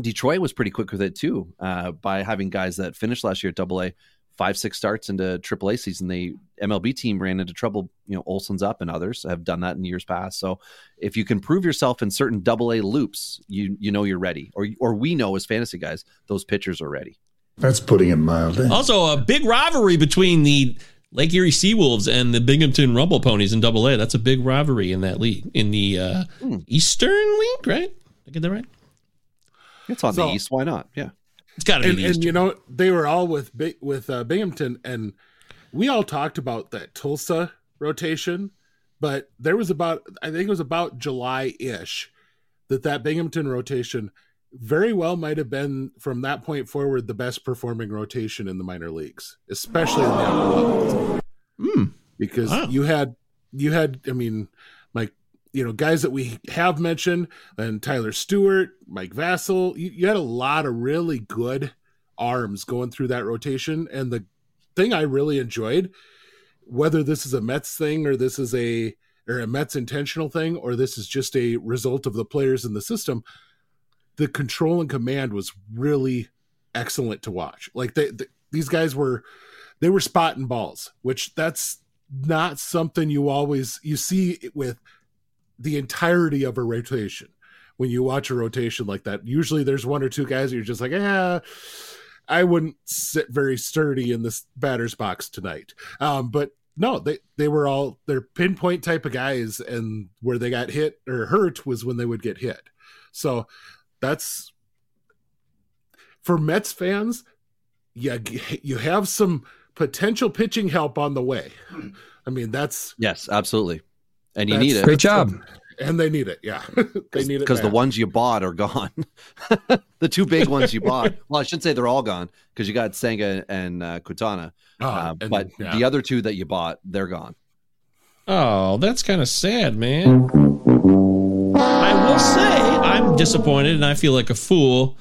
Detroit was pretty quick with it too, uh, by having guys that finished last year at double A, five, six starts into triple A season. The MLB team ran into trouble. You know, Olson's up and others have done that in years past. So if you can prove yourself in certain double A loops, you you know you're ready. Or or we know as fantasy guys, those pitchers are ready. That's putting it mildly. Also, a big rivalry between the Lake Erie Seawolves and the Binghamton Rumble Ponies in Double A. That's a big rivalry in that league, in the uh, Hmm. Eastern League, right? Did I get that right? It's on So- the East. Why not? Yeah. It's got to be and, and you know they were all with with uh, Binghamton, and we all talked about that Tulsa rotation, but there was about I think it was about July ish, that that Binghamton rotation very well might have been from that point forward the best performing rotation in the minor leagues, especially in the upper levels. Mm. Because Wow. you had you had I mean you know guys that we have mentioned and Tyler Stuart, Mike Vasil, you, you had a lot of really good arms going through that rotation and the thing I really enjoyed whether this is a Mets thing or this is a or a Mets intentional thing or this is just a result of the players in the system, the control and command was really excellent to watch. Like they, they these guys were they were spotting balls, which that's not something you always you see with the entirety of a rotation. When you watch a rotation like that, usually there's one or two guys that you're just like, yeah, I wouldn't sit very sturdy in this batter's box tonight. Um, but no, they they were all they're pinpoint type of guys, and where they got hit or hurt was when they would get hit. So that's for Mets fans. Yeah, you have some potential pitching help on the way. I mean, that's Yes, absolutely. And you That's- need it. Great job. (laughs) and they need it. Yeah, (laughs) they need it because the ones you bought are gone. (laughs) the two big ones you bought. Well, I shouldn't say they're all gone because you got Senga and uh, Quintana. Oh, Uh, and- but yeah. the other two that you bought, they're gone. Oh, that's kind of sad, man. I will say I'm disappointed and I feel like a fool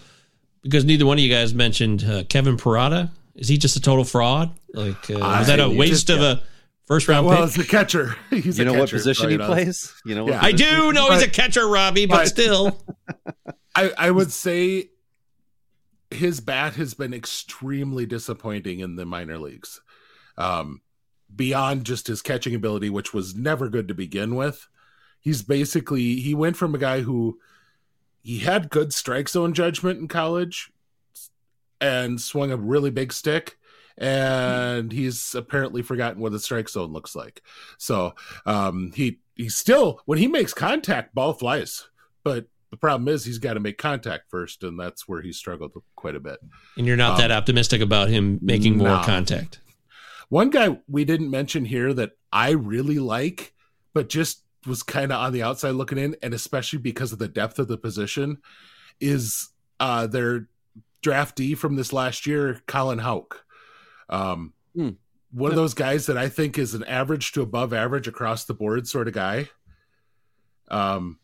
because neither one of you guys mentioned uh, Kevin Parada. Is he just a total fraud? Like, uh, was that a waste just- of a first round well, pick? it's the catcher. (laughs) He's you a know what position so he know. plays? You know what? Yeah. I do know he's a catcher, Robbie, but but- still. (laughs) (laughs) I, I would say his bat has been extremely disappointing in the minor leagues. Um, beyond just his catching ability, which was never good to begin with, he's basically he went from a guy who he had good strike zone judgment in college and swung a really big stick and he's apparently forgotten what the strike zone looks like so um he he still when he makes contact ball flies but the problem is he's got to make contact first and that's where he struggled quite a bit And you're not that Um, optimistic about him making more contact. one guy we didn't mention here that I really like, but just was kind of on the outside looking in, and especially because of the depth of the position, is uh their draftee from this last year, Colin Houck. Um, Hmm. one of those guys that I think is an average to above average across the board sort of guy. Um,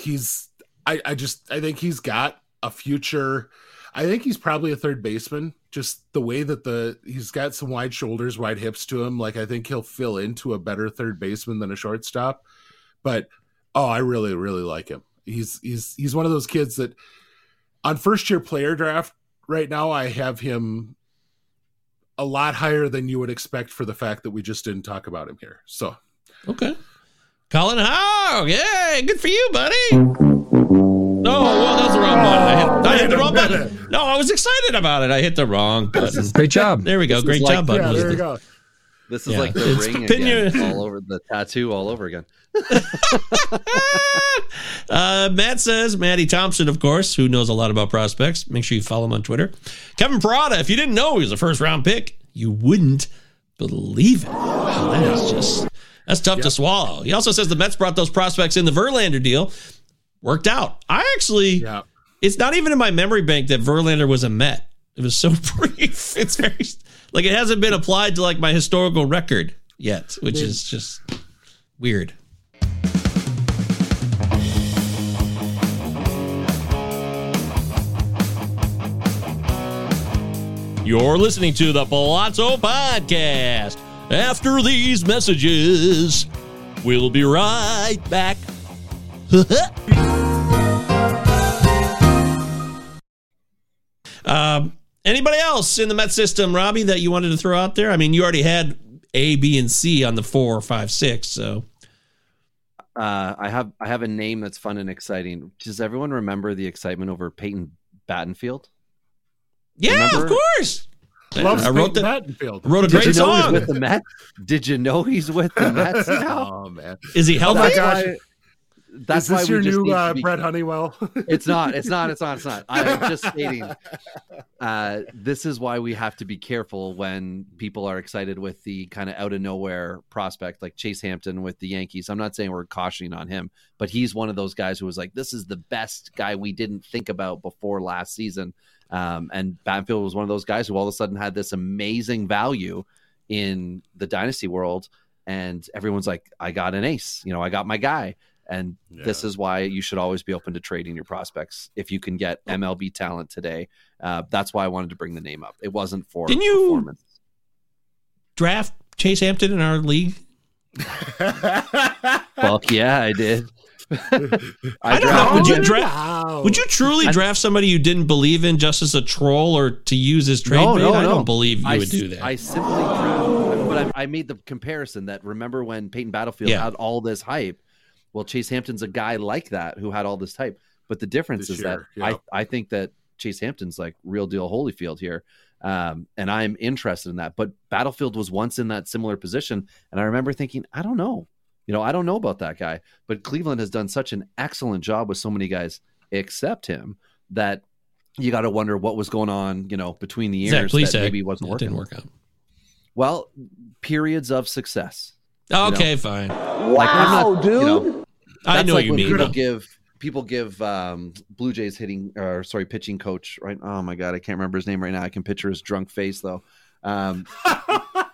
he's I I just I think he's got a future. I think he's probably a third baseman. Just the way that the he's got some wide shoulders, wide hips to him. Like I think he'll fill into a better third baseman than a shortstop. But oh, I really really like him. He's he's he's one of those kids that on first year player draft right now I have him a lot higher than you would expect for the fact that we just didn't talk about him here. So Okay. Colin Houck. Yeah, good for you, buddy. No, well, that was the wrong button. I hit, I hit the wrong button. No, I was excited about it. I hit the wrong button. Great job. There we go. This is Great like- job, button. yeah, was there you the- go. This is Yeah. like the It's ring again, all over the tattoo, all over again. (laughs) uh, Matt says, Maddie Thompson, of course, who knows a lot about prospects. Make sure you follow him on Twitter. Kevin Parada, if you didn't know he was a first round pick, you wouldn't believe it. Wow, that is just, that's tough to swallow. He also says the Mets brought those prospects in the Verlander deal. Worked out. I actually, Yeah. it's not even in my memory bank that Verlander was a Met. It was so (laughs) brief. It's very, like, it hasn't been applied to like my historical record yet, which is just weird. You're listening to the Pallazzo Podcast. After these messages, we'll be right back. (laughs) um, anybody else in the Met system, Robbie, that you wanted to throw out there? I mean, you already had A, B, and C on the four, five, six. So Uh, I have I have a name that's fun and exciting. Does everyone remember the excitement over Peyton Battenfield? Yeah, of course. Loves I wrote Peyton that. Battenfield. Wrote a Did great you know he's song. with the Mets? Did you know he's with the Mets (laughs) now? Oh man. Is he healthy? my That's gosh. why- that's Is this why your new uh, be- Brent Honeywell? (laughs) it's not it's not it's not it's not i'm just stating uh this is why we have to be careful when people are excited with the kind of out of nowhere prospect like chase hampton with the yankees i'm not saying we're cautioning on him but he's one of those guys who was like this is the best guy we didn't think about before last season um and banfield was one of those guys who all of a sudden had this amazing value in the dynasty world and everyone's like i got an ace you know i got my guy and this is why you should always be open to trading your prospects if you can get MLB talent today. Uh, that's why I wanted to bring the name up. It wasn't for Didn't you- Draft Chase Hampton in our league. (laughs) Fuck yeah, I did. I don't know. Would you Wow. draft? Would you truly draft somebody you didn't believe in just as a troll or to use as trade No, bait? no, I don't believe you I would s- do that. I simply draft, but I, I made the comparison that remember when Peyton Battlefield Yeah. had all this hype. Well, Chase Hampton's a guy like that who had all this hype. But the difference This is year, that yeah. I, I think that Chase Hampton's like real deal Holyfield here. Um, and I'm interested in that. But Battlefield was once in that similar position. And I remember thinking, I don't know. You know, I don't know about that guy. But Cleveland has done such an excellent job with so many guys except him that you got to wonder what was going on, you know, between the years Zach that Plesac. maybe wasn't That working. didn't work out. Well, periods of success. Okay, know? fine. Like, I'm not, you know, I know like you when mean. People though. give people give um, Blue Jays hitting or sorry pitching coach right. Oh my god, I can't remember his name right now. I can picture his drunk face though. Um, (laughs)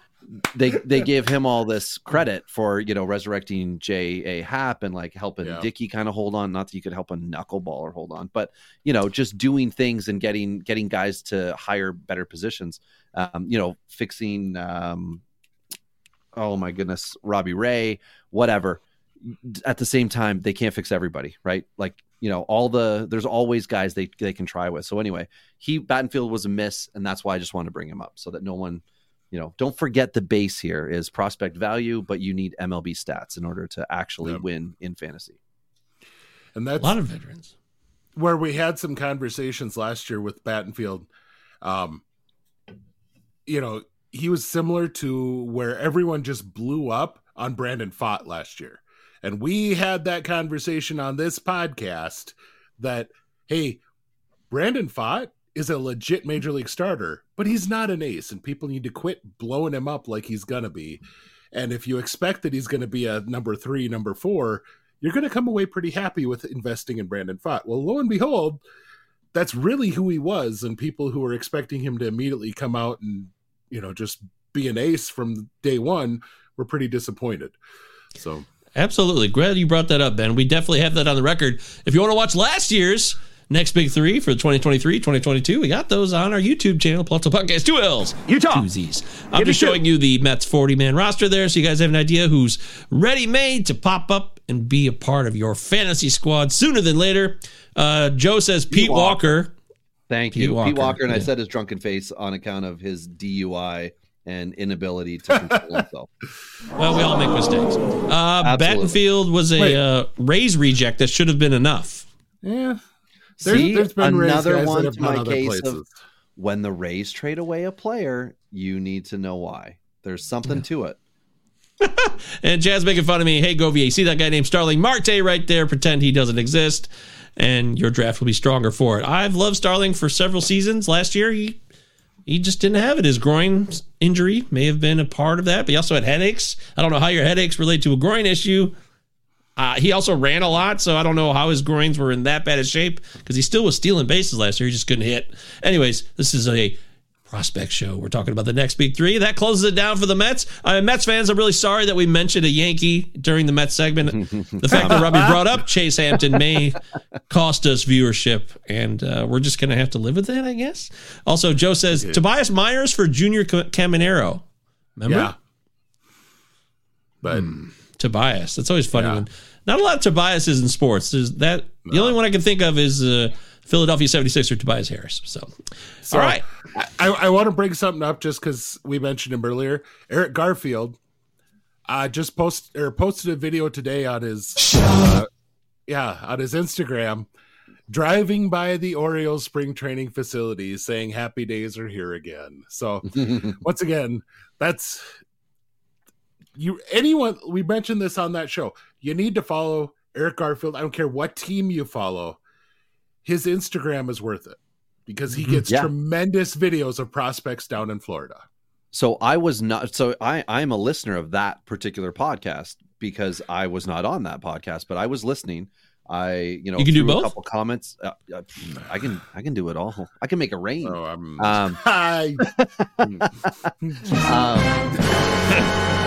they they (laughs) give him all this credit for you know resurrecting J A Happ and like helping Yeah. Dickey kind of hold on. Not that you could help a knuckleballer hold on, but you know just doing things and getting getting guys to higher better positions. Um, you know fixing. Um, oh my goodness, Robbie Ray, whatever at the same time they can't fix everybody right like you know all the there's always guys they they can try with so anyway he battenfield was a miss and that's why i just wanted to bring him up so that no one you know don't forget the base here is prospect value but you need mlb stats in order to actually Yep. win in fantasy and that's A lot of veterans. where we had some conversations last year with Battenfield. Um, you know, he was similar to where everyone just blew up on Brandon Pfaadt last year. And we had that conversation on this podcast that, hey, Brandon Pfaadt is a legit major league starter, but he's not an ace, and people need to quit blowing him up like he's gonna be. And if you expect that he's gonna be a number three, number four, you're gonna come away pretty happy with investing in Brandon Pfaadt. Well, lo and behold, that's really who he was, and people who were expecting him to immediately come out and you know just be an ace from day one were pretty disappointed. So Absolutely. Glad you brought that up, Ben. We definitely have that on the record. If you want to watch last year's next big three for 2023, 2022, we got those on our YouTube channel, Pallazzo Podcast. Two L's. Utah. Two Z's. I'm Give me just two. showing you the Mets 40 man roster there so you guys have an idea who's ready made to pop up and be a part of your fantasy squad sooner than later. Uh, Joe says Pete Walker. thank Pete you Walker, pete walker and i said his drunken face on account of his dui and inability to control (laughs) himself Well, we all make mistakes. Uh, Absolutely. Battenfield was a Wait. uh, Rays reject that should have been enough. yeah, there's, See, there's been another one to my case places. of when the Rays trade away a player, you need to know why. There's something to it. (laughs) And Jazz making fun of me. Hey, Govier, see that guy named Starling Marte right there? Pretend he doesn't exist, and your draft will be stronger for it. I've loved Starling for several seasons. Last year, he he just didn't have it. His groin injury may have been a part of that, but he also had headaches. I don't know how your headaches relate to a groin issue. Uh, he also ran a lot, so I don't know how his groins were in that bad a shape because he still was stealing bases last year. He just couldn't hit. Anyways, this is a prospect show. We're talking about the next big three. That closes it down for the Mets. Uh, Mets fans, I'm really sorry that we mentioned a Yankee during the Mets segment. (laughs) the fact that Robbie brought up Chase Hampton may cost us viewership, and uh, we're just going to have to live with that, I guess. Also, Joe says Tobias Myers for Junior Ca- Caminero. Remember? Yeah, but Tobias. That's always funny Yeah. when not a lot of Tobiases in sports. There's that the only one I can think of is uh, Philadelphia 76er Tobias Harris. So, all right. I, I want to bring something up just because we mentioned him earlier. Eric Garfield uh, just post or posted a video today on his uh, yeah on his Instagram, driving by the Orioles spring training facility, saying "Happy days are here again." So (laughs) once again, that's you. Anyone we mentioned this on that show. You need to follow Eric Garfield, I don't care what team you follow, his Instagram is worth it because he Mhm. gets Yeah. tremendous videos of prospects down in Florida. So I was not. So I I'm a listener of that particular podcast because I was not on that podcast, but I was listening. I you know You can do both? A couple comments. Uh, uh, I can I can do it all. I can make a rain. So I'm Um, (laughs) Hi. (laughs) Um, (laughs)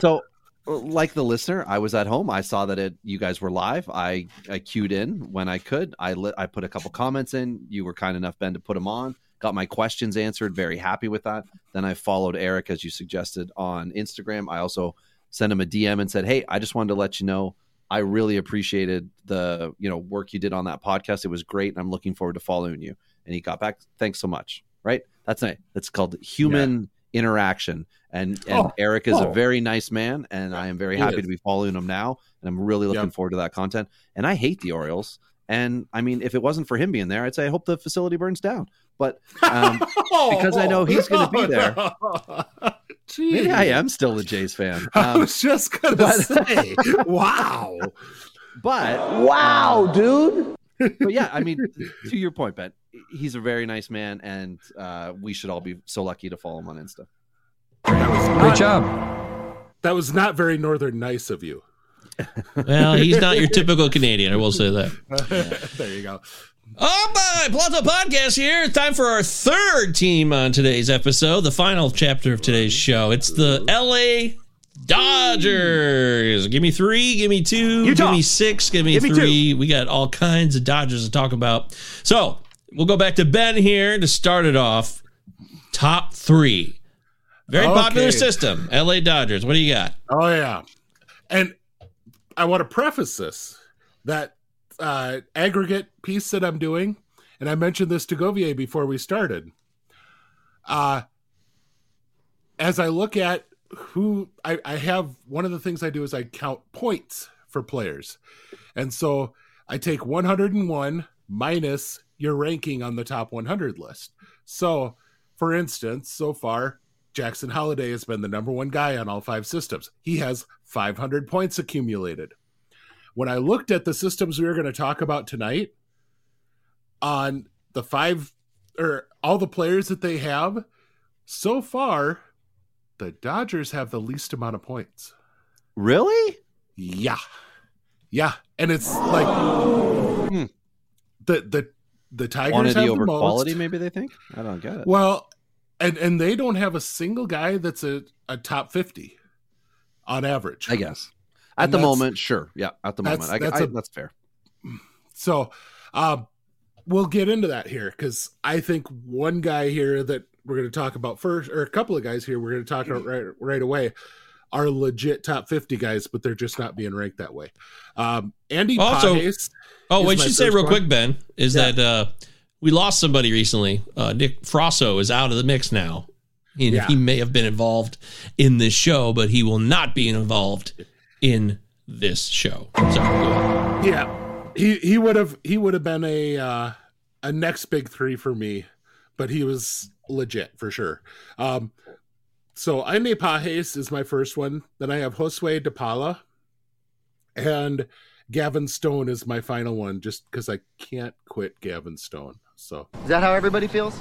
so, uh, like the listener, I was at home. I saw that it you guys were live. I I queued in when I could. I lit. I put a couple comments in. You were kind enough, Ben, to put them on. Got my questions answered. Very happy with that. Then I followed Eric as you suggested on Instagram. I also sent him a DM and said, "Hey, I just wanted to let you know." I really appreciated the you know work you did on that podcast. It was great, and I'm looking forward to following you. And he got back. Thanks so much. Right? That's it. That's called human interaction. And and Oh, Eric is a oh. very nice man, and I am very He happy is. to be following him now. And I'm really looking Yep. forward to that content. And I hate the Orioles. And I mean, if it wasn't for him being there, I'd say I hope the facility burns down. But um, (laughs) because I know he's going to be there. (laughs) Maybe I am still a Jays fan. I Um, was just gonna say, (laughs) wow. but Wow, dude. but yeah, I mean, to your point, Ben, he's a very nice man, and uh, we should all be so lucky to follow him on Insta. Great job. That was not very northern nice of you. Well, he's not your typical Canadian. I will say that. (laughs) there you go. Oh my Plaza Podcast here. It's time for our third team on today's episode, the final chapter of today's show. It's the LA Dodgers. Give me three, give me two, Utah. give me six, give me Give me three. we got all kinds of Dodgers to talk about. So we'll go back to Ben here to start it off. Top three. Very popular system. LA Dodgers. What do you got? Oh yeah, and I want to preface this that uh, aggregate piece that I'm doing, and I mentioned this to Govier before we started. Uh, as I look at who I, I have, one of the things I do is I count points for players, and so I take 101 minus your ranking on the top 100 list. So, for instance, so far Jackson Holliday has been the number one guy on all five systems. He has 500 points accumulated. When I looked at the systems we were going to talk about tonight, on the five or all the players that they have, so far, the Dodgers have the least amount of points. Really? Yeah. Yeah. And it's like Hmm. the the the Tigers Quantity have over the most. quality, maybe they think. I don't get it. Well, and and they don't have a single guy that's a, a top fifty on average. I guess at And the moment, sure. Yeah, at the that's- moment, I, that's I, a- that's fair. So, um, we'll get into that here because I think one guy here that we're going to talk about first, or a couple of guys here we're going to talk about right right away, are legit top fifty guys, but they're just not being ranked that way. Um, Andy Also- Pages. Oh, is what my you should say real one. quick, Ben, is Yeah. that uh, we lost somebody recently. Uh, Nick Frasso is out of the mix now. And Yeah. He may have been involved in this show, but he will not be involved in this show. Sorry. Yeah, he he would have he would have been a uh, a next big three for me, but he was legit for sure. Um, so Aime Pajes is my first one. Then I have Josue De Paula, and Gavin Stone is my final one, just because I can't quit Gavin Stone. So Is that how everybody feels?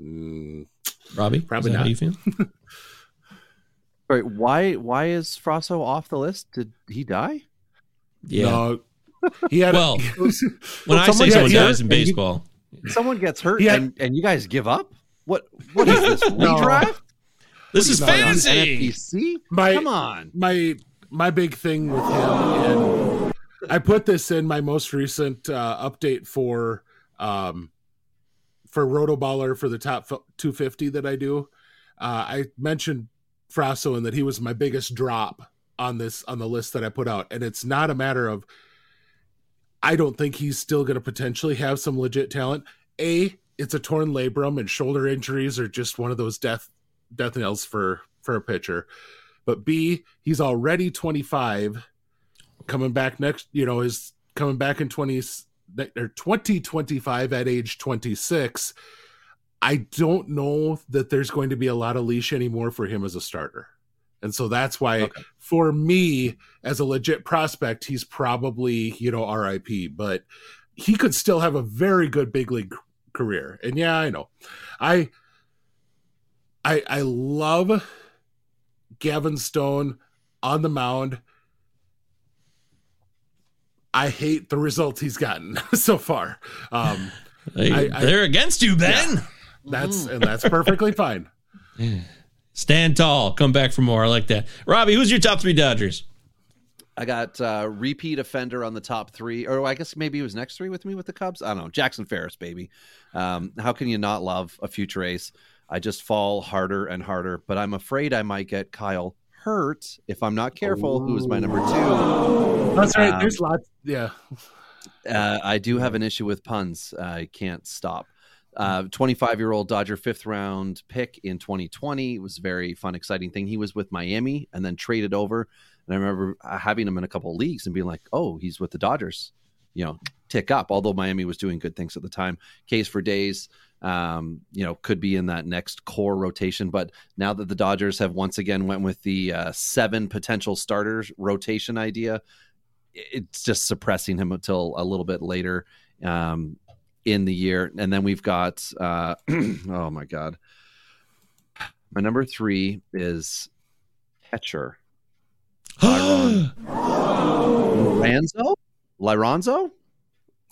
mm, Robbie, Probably is that how not. you feel? (laughs) All right, why why is Frasso off the list? Did he die? Yeah. no, he had Well, (laughs) a, when I say someone dies in and you- baseball, Someone gets hurt, Yeah. and, and you guys give up. What what is this? (laughs) No. Redraft? this is No, fancy. NFBC? my Come on. my my big thing with him and i put this in my most recent uh, update for um for rotoballer for the top 250 that i do uh, i mentioned frasso and that he was my biggest drop on this on the list that i put out. And it's not a matter of i don't think he's still going to potentially have some legit talent. A it's a torn labrum and shoulder injuries are just one of those death death nails for for a pitcher. But B, he's already 25, coming back next, you know, is coming back in 20 or 2025 at age 26. I don't know that there's going to be a lot of leash anymore for him as a starter. And so that's why okay. for me as a legit prospect, he's probably, you know, RIP, but he could still have a very good big league career. And yeah, I know. I I I love Gavin Stone on the mound. I hate the results he's gotten (laughs) so far. Um, they, are against you, Ben. Yeah, that's and that's perfectly fine. (laughs) Stand tall. Come back for more. I like that. Robbie, who's your top three Dodgers? I got uh, repeat offender on the top three, or I guess maybe he was next three with me with the Cubs. I don't know. Jackson Ferris, baby. Um, how can you not love a future ace? I just fall harder and harder, but I'm afraid I might get Kyle hurt if I'm not careful. Ooh. Who is my number two? That's right. Um, There's lots. Yeah. (laughs) Uh, I do have an issue with puns. I can't stop. 25 uh, year old Dodger fifth round pick in 2020 it was a very fun, exciting thing. He was with Miami and then traded over. And I remember uh, having him in a couple of leagues and being like, oh, he's with the Dodgers, you know, tick up. Although Miami was doing good things at the time. Case for days, um, you know, could be in that next core rotation. But now that the Dodgers have once again went with the uh, seven potential starters rotation idea, it's just suppressing him until a little bit later. Um, in the year. And then we've got, uh, (clears throat) oh my God. My number three is catcher. Liranzo? Liranzo?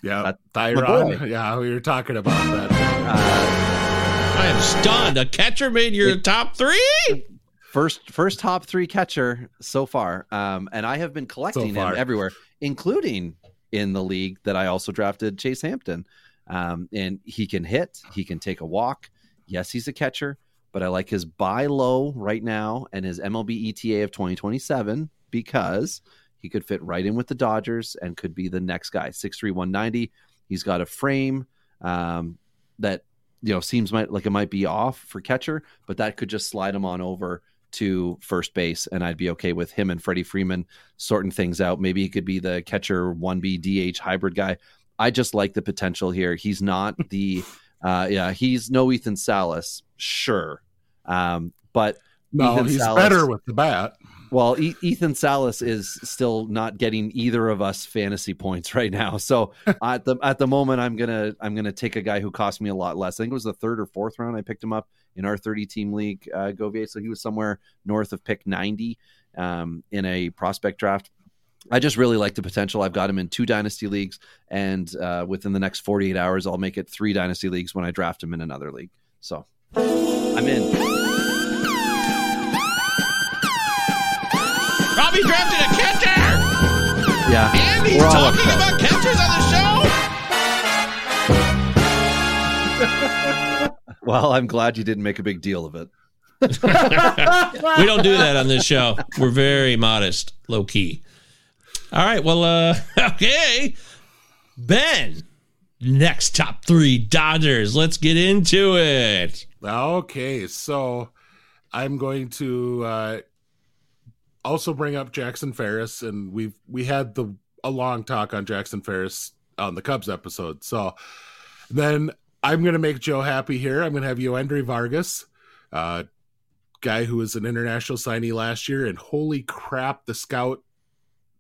Yeah, Thayron. Yeah, we were talking about that. I am stunned. A catcher made your it, top three. First, first top three catcher so far. Um, and I have been collecting so him everywhere, including in the league that I also drafted Chase Hampton. Um, and he can hit, he can take a walk. Yes, he's a catcher, but I like his buy low right now and his MLB ETA of 2027 because he could fit right in with the Dodgers and could be the next guy. 6'3, 190. He's got a frame um, that you know seems might, like it might be off for catcher, but that could just slide him on over to first base, and I'd be okay with him and Freddie Freeman sorting things out. Maybe he could be the catcher 1B DH hybrid guy. I just like the potential here. He's not (laughs) the uh yeah, he's no Ethan Salas, sure. Um, but no, Ethan he's Salas, better with the bat. Well, e- Ethan Salas is still not getting either of us fantasy points right now. So (laughs) at the at the moment, I'm gonna I'm gonna take a guy who cost me a lot less. I think it was the third or fourth round. I picked him up in our 30 team league, uh, Govier. So he was somewhere north of pick 90 um, in a prospect draft. I just really like the potential. I've got him in two dynasty leagues, and uh, within the next 48 hours, I'll make it three dynasty leagues when I draft him in another league. So I'm in. Robbie drafted a catcher. Yeah, and he's talking about catchers on the show. well, I'm glad you didn't make a big deal of it. we don't do that on this show. We're very modest, low key. All right. Well, uh, (laughs) okay. Ben, next top three Dodgers. Let's get into it. Okay. So I'm going to uh, also bring up Jackson Ferris, and we've we had the a long talk on Jackson Ferris on the Cubs episode. So then I'm to make Joe happy here. I'm to have Joendry Vargas, uh, guy who was an international signee last year, and holy crap, the scout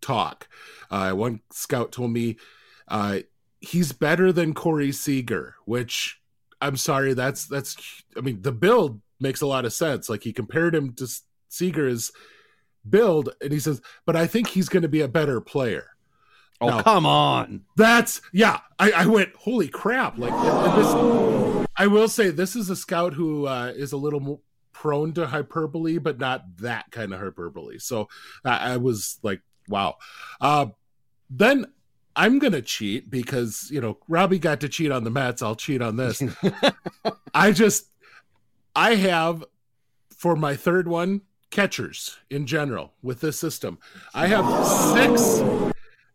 talk. Uh, one scout told me uh, he's better than Corey Seager, which I'm sorry, that's that's. I mean, the build makes a lot of sense. Like he compared him to Seager's build, and he says, but I think he's going to be a better player. Oh now, come on! That's yeah. I, I went, holy crap! Like this. I will say this is a scout who uh, is a little more prone to hyperbole, but not that kind of hyperbole. So I, I was like, wow. Uh, then I'm gonna cheat because you know Robbie got to cheat on the Mets. I'll cheat on this. (laughs) I just I have for my third one catchers in general with this system. I have six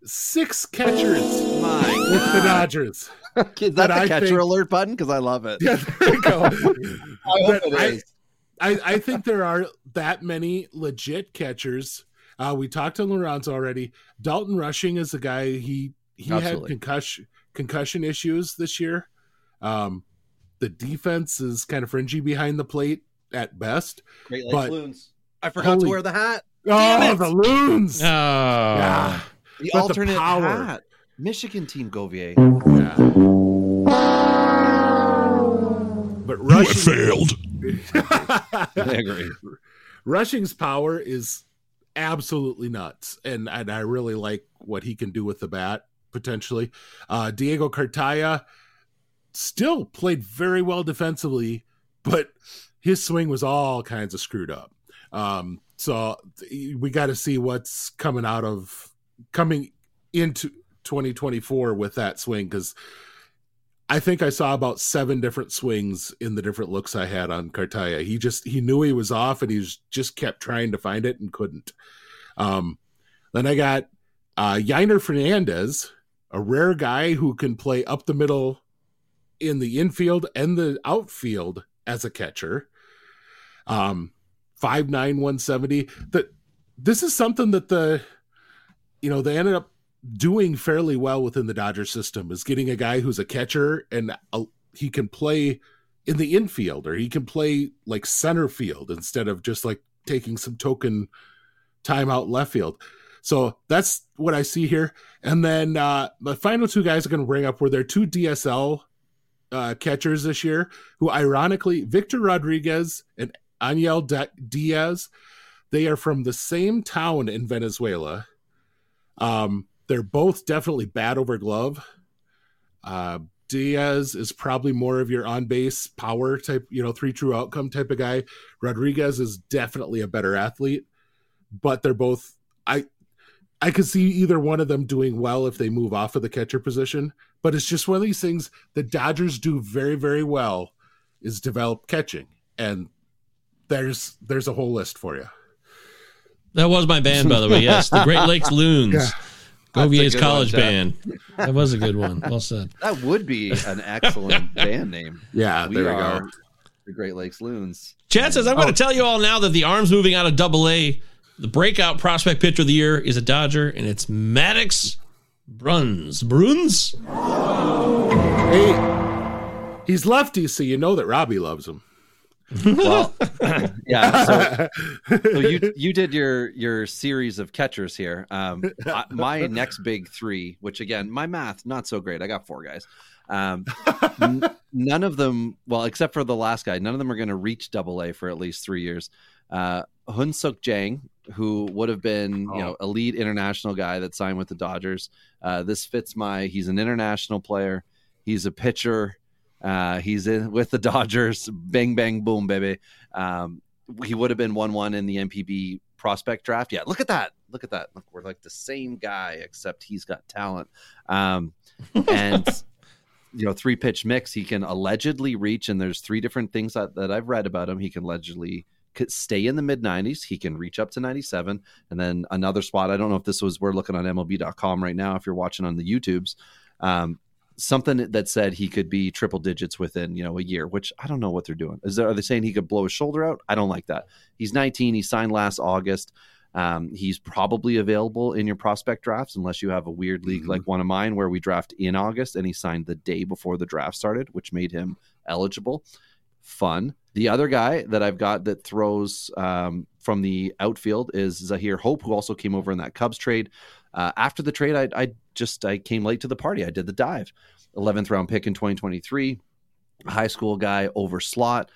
six catchers my with God. the Dodgers. (laughs) Is that, that the I catcher think, alert button? Because I love it. (laughs) Yeah, there you go. (laughs) I, hope it is. I, I, I think there are that many legit catchers uh, we talked to Lorenzo already. Dalton Rushing is a guy he he Absolutely. had concussion concussion issues this year. Um, the defense is kind of fringy behind the plate at best. Great Lakes but, Loons. I forgot Holy- to wear the hat. Oh, it! the loons. Oh. Yeah. The But the alternate power. hat. Michigan team Govier. Yeah. But rushing failed. (laughs) I agree. Rushing's power is absolutely nuts, and and I really like what he can do with the bat potentially. Uh, Diego Cartaya still played very well defensively, but his swing was all kinds of screwed up. Um, so we got to see what's coming out of coming into 2024 with that swing because I think I saw about seven different swings in the different looks I had on Cartaya. He just he knew he was off and he was, just kept trying to find it and couldn't. Um, then I got uh, Yiner Fernandez, a rare guy who can play up the middle in the infield and the outfield as a catcher. Um, five nine one seventy. That this is something that the you know they ended up doing fairly well within the Dodger system is getting a guy who's a catcher and a, he can play in the infield or he can play like center field instead of just like taking some token time out left field. So that's what I see here. And then uh, the final two guys I'm going to bring up were their two DSL uh, catchers this year, who ironically, Victor Rodriguez and Aniel Diaz, they are from the same town in Venezuela. Um, they're both definitely bat over glove. Uh, Diaz is probably more of your on base power type, you know, three true outcome type of guy. Rodriguez is definitely a better athlete, but they're both. I I could see either one of them doing well if they move off of the catcher position, but it's just one of these things the Dodgers do very very well is develop catching, and there's there's a whole list for you. That was my band, by the way. Yes, the Great Lakes (laughs) Loons. Yeah. Govier's college one, band. That was a good one. Well said. That would be an excellent (laughs) band name. Yeah, we there we go. the Great Lakes Loons. Chad says, I'm going to oh. tell you all now that the arms moving out of double A, the breakout prospect pitcher of the year is a Dodger, and it's Maddox Bruns. Bruns? Hey, he's lefty, so you know that Robbie loves him. Well, (clears throat) yeah. So, so you (laughs) you did your your series of catchers here. Um, I, my (laughs) next big three, which again, my math not so great. I got four guys. Um, (laughs) n- none of them, well, except for the last guy, none of them are going to reach Double A for at least three years. Uh, Hyun-seok Jang, who would have been you know elite international guy that signed with the Dodgers. Uh, this fits my. He's an international player. He's a pitcher. Uh, he's in with the (laughs) Dodgers. Bang bang boom, baby. Um, he would have been one one in the MPB prospect draft. Yeah, look at that. Look at that. Look, we're like the same guy, except he's got talent. Um, and (laughs) you know, three pitch mix. He can allegedly reach, and there's three different things that, that I've read about him. He can allegedly stay in the mid 90s. He can reach up to 97, and then another spot. I don't know if this was we're looking on MLB.com right now. If you're watching on the YouTubes. Um, something that said he could be triple digits within you know a year which i don't know what they're doing. Is there, are they saying he could blow his shoulder out? I don't like that. He's 19 he signed last august. Um, he's probably available in your prospect drafts unless you have a weird league like one of mine where we draft in august and he signed the day before the draft started which made him eligible. Fun. The other guy that i've got that throws um, from the outfield is Zyhir Hope who also came over in that cubs trade. Uh, after the trade I, I just i came late to the party. I did the dive. 11th round pick in 2023 high school guy over slot.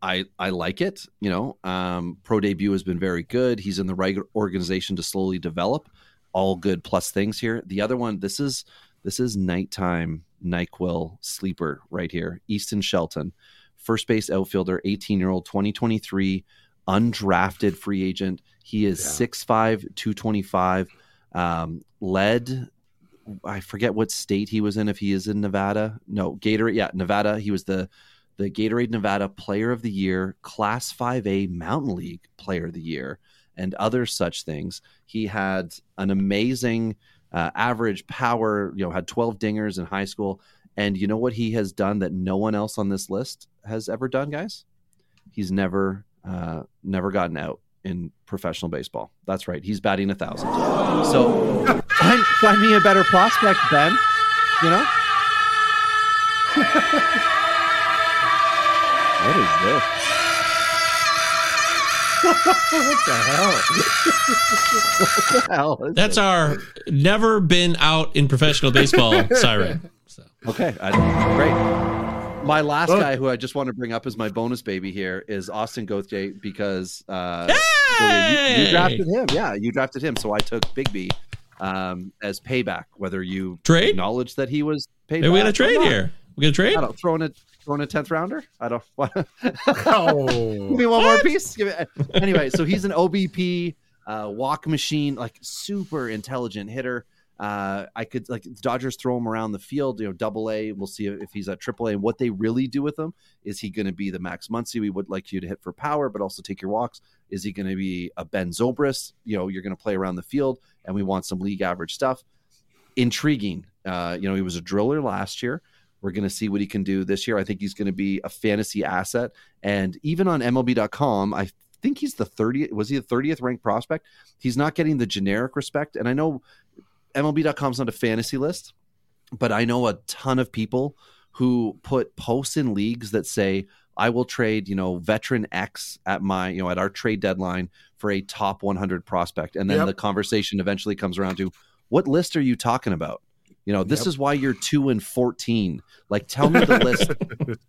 I i like it you know um, pro debut has been very good. He's in the right organization to slowly develop. All good plus things here. The other one this is this is nighttime nyquil sleeper right here easton shelton first base outfielder 18 year old 2023 undrafted free agent. He is Yeah. 6'5 225 um, led I forget what state he was in. If he is in Nevada, no Gatorade. Yeah, Nevada. He was the the Gatorade Nevada Player of the Year, Class 5A Mountain League Player of the Year, and other such things. He had an amazing uh, average power. You know, had 12 dingers in high school. And you know what he has done that no one else on this list has ever done, guys? He's never uh, never gotten out in professional baseball. That's right. He's batting a thousand. So find, find me a better prospect, Ben. You know? (laughs) what is this? (laughs) what the hell? (laughs) what the hell? That's it? our never been out in professional baseball siren. So Okay, I, great. My last guy who I just want to bring up as my bonus baby here is Austin Gauthier because uh, Gauthier, you, you drafted him. Yeah, you drafted him. So I took Bigbie um, as payback, whether you Trade? acknowledge that he was paid. Maybe we got a back or trade here. We got a trade? I don't throwing a throwing a tenth rounder. I don't. (laughs) What? Oh. Give me one more piece. Give it. Anyway, so he's an OBP uh, walk machine, like super intelligent hitter. Uh, I could like the Dodgers throw him around the field, you know, double A. We'll see if he's at triple A. And what they really do with him is he going to be the Max Muncy we would like you to hit for power, but also take your walks? Is he going to be a Ben Zobrist? You know, you're going to play around the field, and we want some league average stuff. Intriguing. Uh, you know, he was a driller last year. We're going to see what he can do this year. I think he's going to be a fantasy asset. And even on MLB.com, I think he's the 30th. Was he the 30th ranked prospect? He's not getting the generic respect. And I know MLB.com is not a fantasy list, but I know a ton of people who put posts in leagues that say, I will trade, you know, veteran X at my, you know, at our trade deadline for a top 100 prospect. And then Yep. the conversation eventually comes around to, what list are you talking about? You know, this Yep. is why you're two and 14. Like, tell me the list.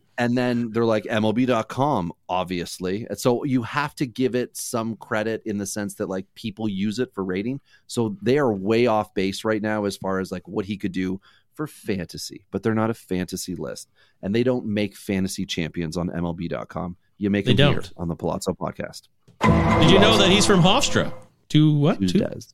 (laughs) and then they're like MLB.com, obviously. And so you have to give it some credit in the sense that like people use it for rating. So they are way off base right now as far as like what he could do for fantasy, but they're not a fantasy list. And they don't make fantasy champions on MLB.com. You make They them here don't. on the Pallazzo podcast. Did you know that he's from Hofstra? To what? Two Two, Zeds.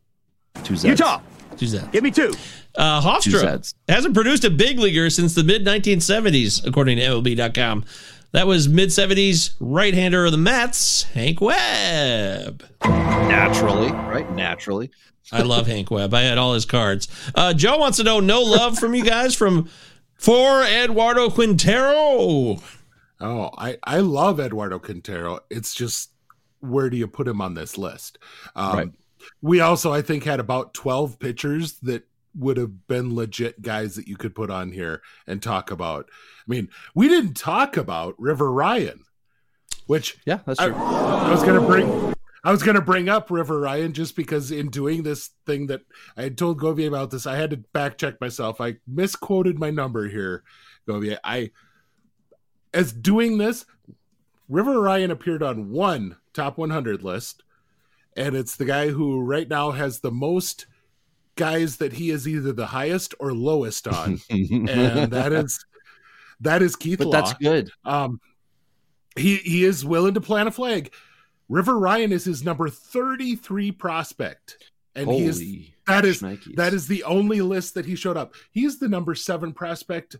Two Zeds. Utah. Two Zeds. Give me two. Uh, Hofstra Zeds. hasn't produced a big leaguer since the mid 1970s, according to MLB.com. That was mid 70s right hander of the Mets, Hank Webb. Naturally, right? Naturally. (laughs) I love Hank Webb. I had all his cards. Uh, Joe wants to know no love from you guys from for Eduardo Quintero. Oh, I, I love Eduardo Quintero. It's just where do you put him on this list? Um, Right. We also, I think, had about 12 pitchers that would have been legit guys that you could put on here and talk about. I mean, we didn't talk about River Ryan, which Yeah, that's I, true. I was gonna bring. I was gonna bring up River Ryan just because in doing this thing that I had told Govier about this, I had to back check myself. I misquoted my number here, Govier. I as doing this, River Ryan appeared on one top 100 list, and it's the guy who right now has the most guys that he is either the highest or lowest on, (laughs) and that is that is Keith but Law. that's good. Um, he he is willing to plant a flag. River Ryan is his number 33 prospect. And he is that is shnikes. that is the only list that he showed up. He's the number seven prospect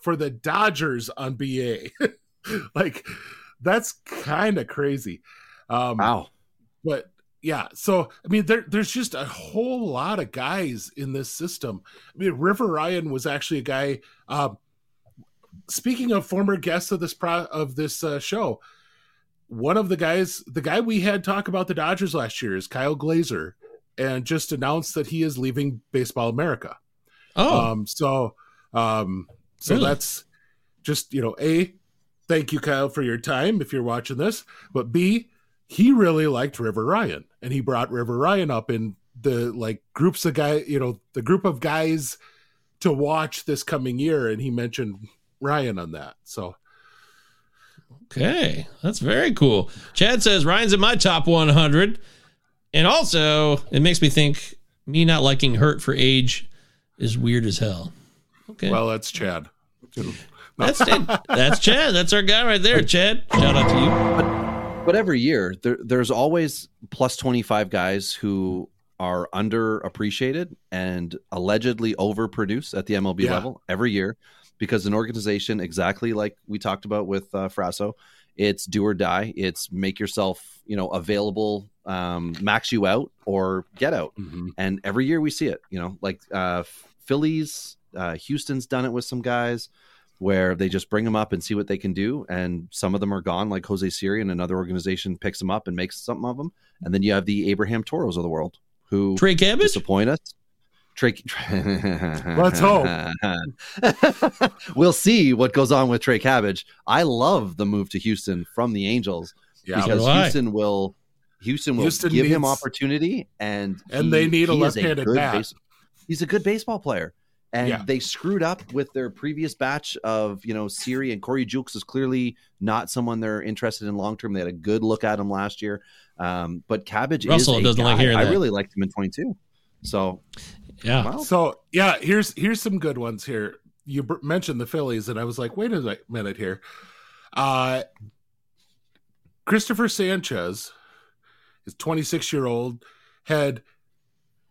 for the Dodgers on BA. (laughs) like that's kind of crazy. Um wow. but yeah, so I mean, there, there's just a whole lot of guys in this system. I mean, River Ryan was actually a guy. Um, speaking of former guests of this pro, of this uh, show, one of the guys, the guy we had talk about the Dodgers last year is Kyle Glaser, and just announced that he is leaving Baseball America. Oh, Um, so, um, so Really? that's just you know, a thank you, Kyle, for your time if you're watching this. But b he really liked River Ryan, and he brought River Ryan up in the like groups of guy, you know, the group of guys to watch this coming year, and he mentioned Ryan on that. So okay. That's very cool. Chad says Ryan's in my top 100. And also, it makes me think me not liking Hurt for age is weird as hell. Okay. well, that's Chad. that's that's Chad. That's our guy right there, Chad. Shout out to you. But every year, there, there's always plus 25 guys who are underappreciated and allegedly overproduce at the MLB Yeah. level every year because an organization, exactly like we talked about with uh, Frasso, it's do or die. It's make yourself, you know, available, um, max you out or get out. Mhm. And every year we see it, you know, like uh, Phillies, uh, Houston's done it with some guys where they just bring them up and see what they can do. And some of them are gone, like Jose Siri, and another organization picks them up and makes something of them. And then you have the Abraham Toros of the world who Trey Cabbage? disappoint us. Trey, (laughs) Let's hope. (laughs) we'll see what goes on with Trey Cabbage. I love the move to Houston from the Angels Yeah, because do Houston will Houston will Houston give him opportunity, and And they need a left-handed good bat. base- he's a good baseball player, and Yeah. they screwed up with their previous batch of you know Siri and Corey Julks is clearly not someone they're interested in long term. They had a good look at him last year, um, but Cabbage Russell is doesn't like guy. hearing I that. really liked him in twenty two. So Yeah. wow. So yeah, here's here's some good ones here. You br- mentioned the Phillies, and I was like, wait a minute here. Uh, Christopher Sanchez is 26 year old, had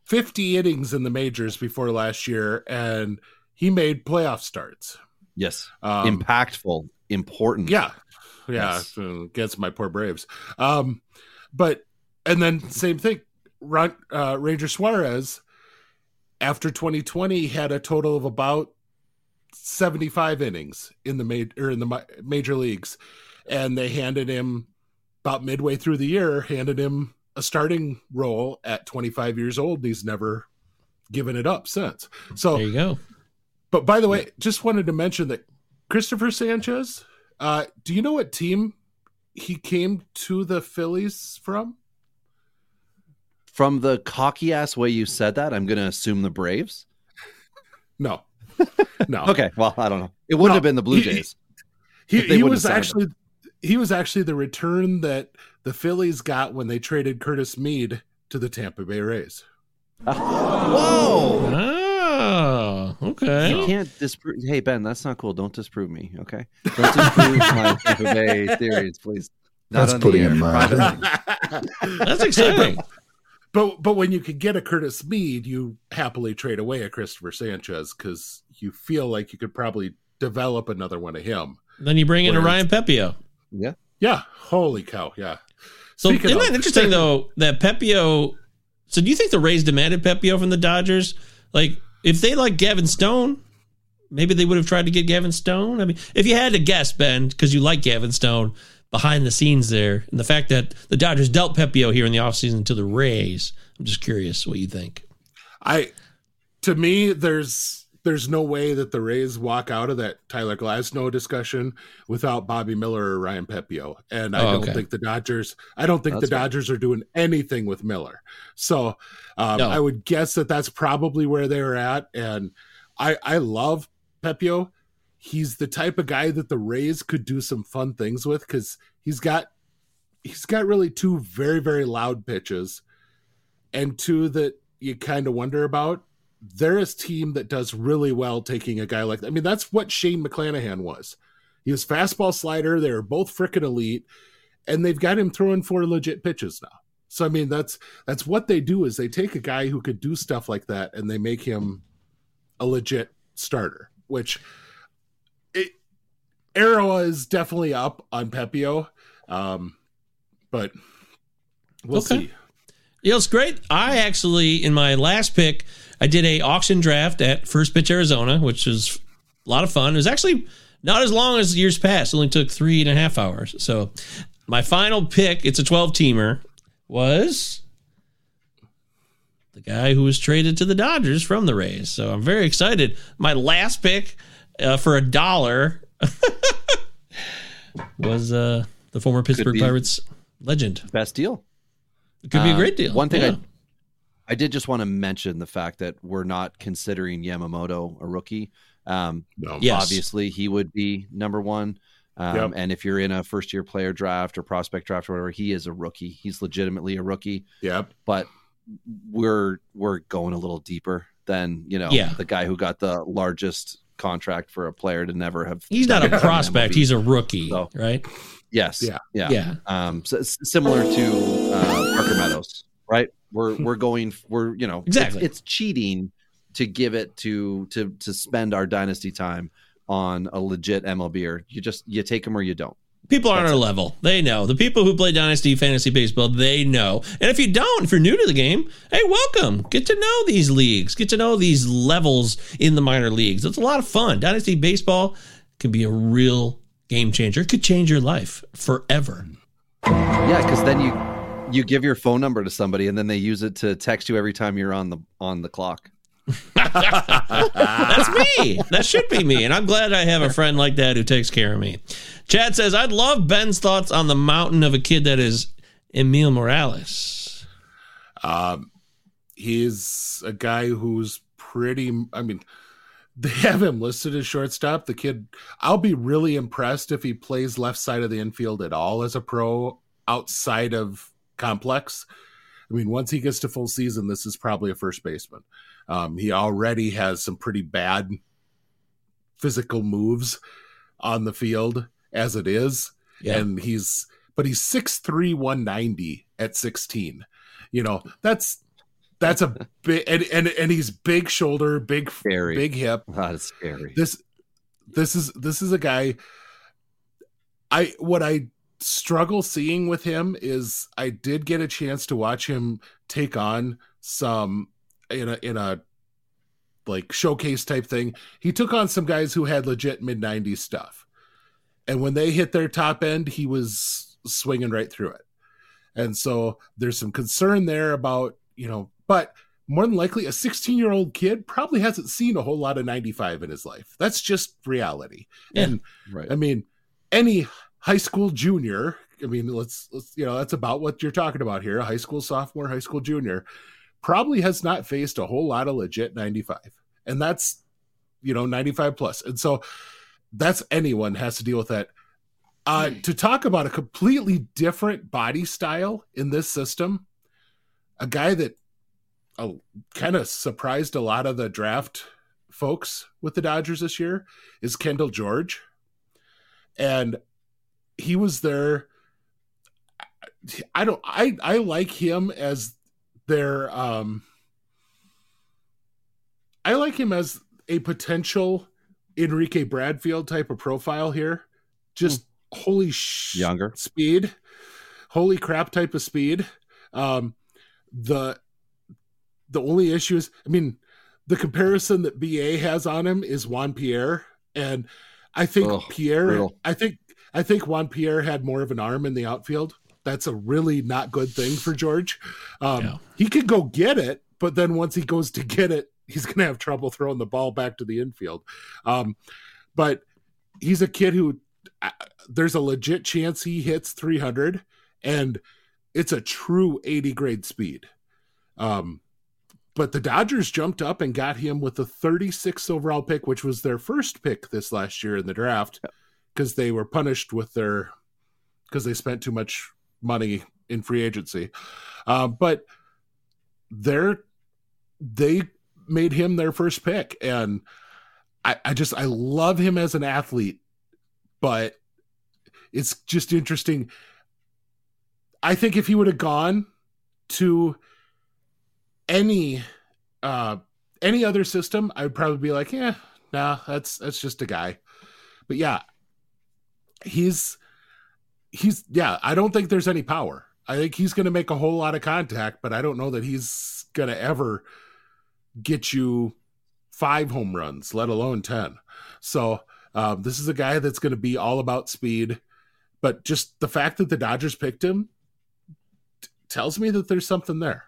50 innings in the majors before last year, and he made playoff starts. yes, Um, impactful, important. Yeah, yeah, Yes. uh, against my poor Braves. Um, but and then same thing. Ron, uh, Ranger Suarez, after 2020, had a total of about 75 innings in the ma- or in the major leagues, and they handed him about midway through the year, handed him a starting role at 25 years old. And he's never given it up since. So There you go. but by the way, just wanted to mention that Christopher Sanchez. Uh, do you know what team he came to the Phillies from? From the cocky ass way you said that, I'm going to assume the Braves. (laughs) No, no. (laughs) Okay, well, I don't know. It wouldn't No, have been the Blue Jays. he, If they he was have signed actually he was actually the return that the Phillies got when they traded Curtis Mead to the Tampa Bay Rays. Oh. Whoa! Oh, okay. You can't disprove. Hey Ben, that's not cool. Don't disprove me, okay? Don't (laughs) disprove my Tampa Bay theories, please. Not That's on the putting it air, (laughs) That's exciting. But but when you could get a Curtis Mead, you happily trade away a Christopher Sanchez because you feel like you could probably develop another one of him. Then you bring in a Ryan Pepiot. Yeah. Yeah, holy cow, yeah. So Speaking isn't of- that interesting though that Pepiot? So do you think the Rays demanded Pepiot from the Dodgers? Like if they like Gavin Stone, maybe they would have tried to get Gavin Stone. I mean, if you had to guess, Ben, because you like Gavin Stone behind the scenes there, and the fact that the Dodgers dealt Pepiot here in the offseason to the Rays, I'm just curious what you think. I to me there's there's no way that the Rays walk out of that Tyler Glasnow discussion without Bobby Miller or Ryan Pepiot. And I Oh, don't okay. think the Dodgers I don't think That's the. Dodgers are doing anything with Miller. So um, No. I would guess that that's probably where they were at and I I love Pepiot. He's the type of guy that the Rays could do some fun things with cuz he's got he's got really two very very loud pitches and two that you kind of wonder about. They're a team that does really well taking a guy like that. I mean, that's what Shane McClanahan was. He was fastball slider. They were both freaking elite, and they've got him throwing four legit pitches now. So I mean, that's that's what they do is they take a guy who could do stuff like that and they make him a legit starter. Which it, Arrow is definitely up on Pepiot, um, but we'll Okay. see. Yeah, it's great. I actually, in my last pick, I did a auction draft at First Pitch Arizona, which was a lot of fun. It was actually not as long as years past. It only took three and a half hours. So my final pick, it's a 12 teamer, was the guy who was traded to the Dodgers from the Rays. So I'm very excited. My last pick uh, for a dollar (laughs) was uh, the former Pittsburgh Pirates legend. Best deal. It could be a Uh, great deal. One thing Yeah. I I did just want to mention the fact that we're not considering Yamamoto a rookie. Um, No. Yes. Obviously, he would be number one. Um, Yep. And if you're in a first year player draft or prospect draft or whatever, he is a rookie. He's legitimately a rookie. Yep. But we're we're going a little deeper than you know Yeah. the guy who got the largest contract for a player to never have. He's not a prospect. He's a rookie, So- right? yes, Yeah. yeah, Yeah. Um, so it's similar to uh, Parker Meadows, right? We're (laughs) we're going we're you know it's- Exactly. It's, cheating to give it to to to spend our dynasty time on a legit MLBer. You just you take them or you don't. People are on our level. They know. The people who play Dynasty Fantasy Baseball, they know. And if you don't, if you're new to the game, hey, welcome. Get to know these leagues. Get to know these levels in the minor leagues. It's a lot of fun. Dynasty Baseball can be a real game changer. It could change your life forever. Yeah, because then you you give your phone number to somebody and then they use it to text you every time you're on the on the clock. (laughs) That's me. That should be me. And I'm glad I have a friend like that who takes care of me. Chad says, I'd love Ben's thoughts on the mountain of a kid that is Emil Morales. Um, he's a guy who's pretty. I mean, they have him listed as shortstop. The kid, I'll be really impressed if he plays left side of the infield at all as a pro outside of complex. I mean, once he gets to full season, this is probably a first baseman. Um, he already has some pretty bad physical moves on the field as it is. Yeah. And he's, but he's 6'3, 190 at 16. You know, that's, that's a (laughs) big, and, and, and he's big shoulder, big, Scary. big hip. That is scary. This, this is, this is a guy. I, what I struggle seeing with him is I did get a chance to watch him take on some in a in a like showcase type thing. He took on some guys who had legit mid 90s stuff. And when they hit their top end, he was swinging right through it. And so there's some concern there about, you know, but more than likely a 16 year old kid probably hasn't seen a whole lot of 95 in his life. That's just reality. Yeah. And right. I mean, any high school junior, I mean, let's, let's, you know, that's about what you're talking about here. A high school sophomore, high school junior probably has not faced a whole lot of legit 95. And that's, you know, 95. And so that's anyone has to deal with that. Uh, to talk about a completely different body style in this system, a guy that oh, kind of surprised a lot of the draft folks with the Dodgers this year is Kendall George. And he was there. I don't I I like him as their um I like him as a potential Enrique Bradfield type of profile here. Just holy sh- Younger. speed, holy crap type of speed. Um, the the only issue is, I mean, the comparison that BA has on him is Juan Pierre, and I think Ugh, Pierre, brutal. I think I think Juan Pierre had more of an arm in the outfield. That's a really not good thing for George. Um, Yeah. He could go get it, but then once he goes to get it, he's going to have trouble throwing the ball back to the infield. Um, but he's a kid who uh, there's a legit chance he hits 300, and it's a true 80 grade speed. Um, but the Dodgers jumped up and got him with the 36th overall pick, which was their first pick this last year in the draft, because they were punished with their because they spent too much money in free agency. Uh, but they're they made him their first pick, and I, I just I love him as an athlete, but it's just interesting. I think if he would have gone to any uh any other system, I would probably be like, yeah, nah, that's that's just a guy. But yeah, he's he's yeah, I don't think there's any power. I think he's going to make a whole lot of contact, but I don't know that he's going to ever get you five home runs, let alone 10. So, um, this is a guy that's going to be all about speed, but just the fact that the Dodgers picked him t- tells me that there's something there.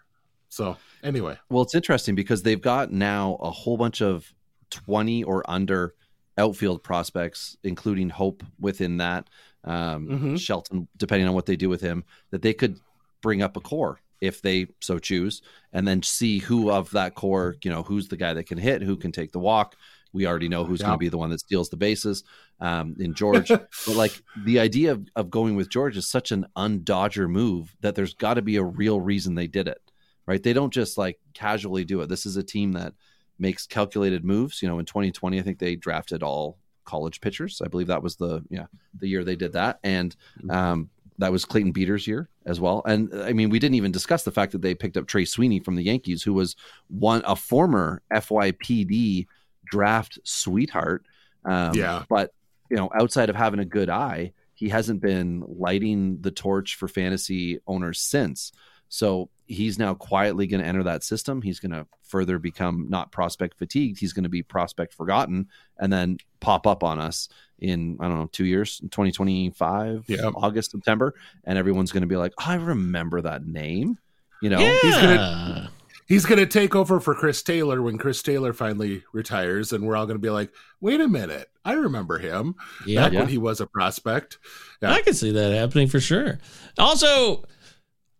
So, anyway, Well, it's interesting because they've got now a whole bunch of 20 or under outfield prospects, including Hope within that, um, Mhm. Shelton, depending on what they do with him, that they could bring up a core if they so choose, and then see who of that core, you know, who's the guy that can hit, who can take the walk. We already know who's going to be the one that steals the bases um, in George. (laughs) but like the idea of, of going with George is such an undodger move that there's got to be a real reason they did it, right? They don't just like casually do it. This is a team that makes calculated moves. You know, in 2020, I think they drafted all college pitchers. I believe that was the yeah the year they did that, and um, that was Clayton Beeter's year as well. And I mean, we didn't even discuss the fact that they picked up Trey Sweeney from the Yankees, who was one a former FYPD draft sweetheart. Um, Yeah. but you know, outside of having a good eye, he hasn't been lighting the torch for fantasy owners since. So he's now quietly going to enter that system. He's going to further become not prospect fatigued. He's going to be prospect forgotten and then pop up on us in, I don't know, two years, 2025, Yeah. August, September. And everyone's going to be like, I remember that name. You know, yeah. he's gonna- he's going to take over for Chris Taylor when Chris Taylor finally retires, and we're all going to be like, wait a minute, I remember him Yeah. back Yeah. when he was a prospect. Yeah. I can see that happening for sure. Also,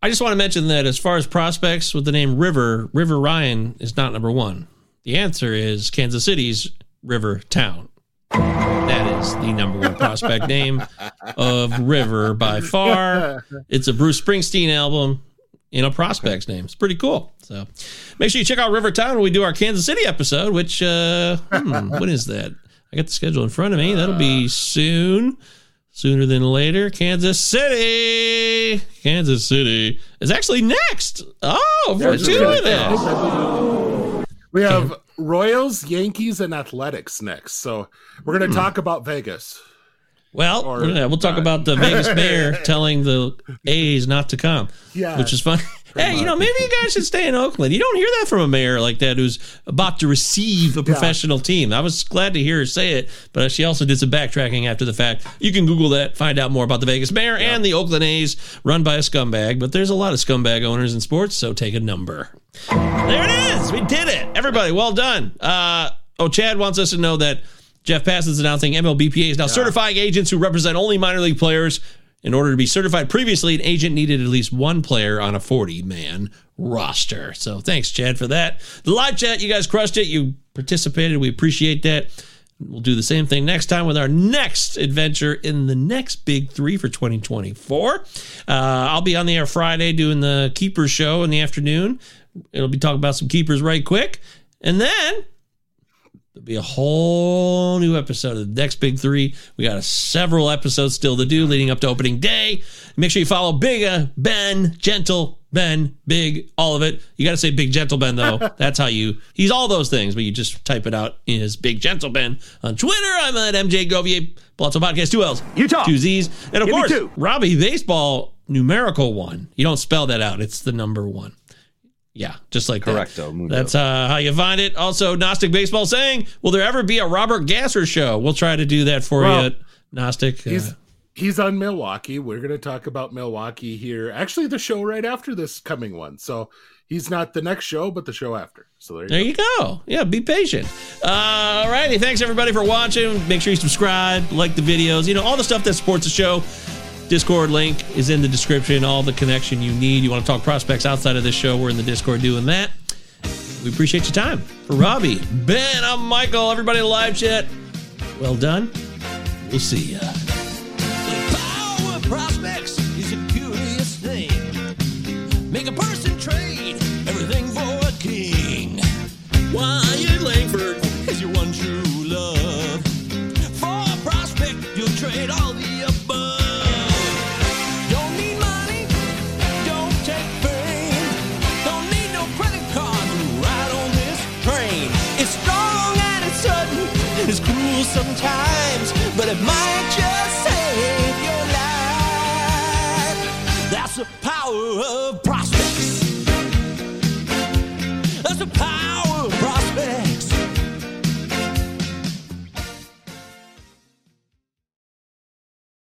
I just want to mention that as far as prospects with the name River, River Ryan is not number one. The answer is Kansas City's River Town. That is the number one prospect (laughs) name of River by far. It's a Bruce Springsteen album in a prospect's name. It's pretty cool. So make sure you check out River Town when we do our Kansas City episode, which, uh, hmm, when is that? I got the schedule in front of me. That'll be soon sooner than later. Kansas City, Kansas City is actually next. Oh, for two of them. We have Royals, Yankees, and Athletics next. So we're going to Hmm. talk about Vegas. Well, Or yeah, we'll talk not. about the Vegas (laughs) mayor telling the A's not to come. Yeah, which is fun. Hey, you know, maybe you guys should stay in Oakland. You don't hear that from a mayor like that who's about to receive a professional team. I was glad to hear her say it, but she also did some backtracking after the fact. You can Google that, find out more about the Vegas mayor and the Oakland A's run by a scumbag, but there's a lot of scumbag owners in sports, so take a number. There it is. We did it. Everybody, well done. Uh, oh, Chad wants us to know that Jeff Passan is announcing MLBPA is now certifying agents who represent only minor league players. In order to be certified previously, an agent needed at least one player on a 40 man roster. So thanks, Chad, for that. The live chat, you guys crushed it. You participated. We appreciate that. We'll do the same thing next time with our next adventure in the next big three for 2024. Uh, I'll be on the air Friday doing the Keepers show in the afternoon. It'll be talking about some keepers right quick. And then there'll be a whole new episode of the next big three. We got a, several episodes still to do leading up to opening day. Make sure you follow Big uh, Ben, Gentle Ben, Big, all of it. You got to say Big Gentle Ben though. (laughs) That's how you. He's all those things, but you just type it out as Big Gentle Ben on Twitter. I'm at MJ Govier. Pallazzo Podcast, two L's, Utah. two Z's, and of Give course. Robbie Baseball numerical one. You don't spell that out. It's the number one. Yeah, just like Correcto, that. mundo. That's uh, how you find it. Also, Gnostic Baseball saying, "Will there ever be a Robert Gasser show?" We'll try to do that for Well, you, Gnostic. Uh, He's he's on Milwaukee. We're going to talk about Milwaukee here. Actually, the show right after this coming one. So he's not the next show, but the show after. So there you there go. you go. Yeah, be patient. Uh, all righty. Thanks everybody for watching. Make sure you subscribe, like the videos. You know all the stuff that supports the show. Discord link is in the description. All the connection you need. You want to talk prospects outside of this show? We're in the Discord doing that. We appreciate your time. For Robbie, Ben, I'm Michael. Everybody in the live chat. Well done. We'll see ya. Power of prospects is a curious thing. Make a person trade everything for a king. Wyatt Langford is your one true love. For a prospect, you'll trade all the sometimes, but it might just save your life. That's the power of prospects.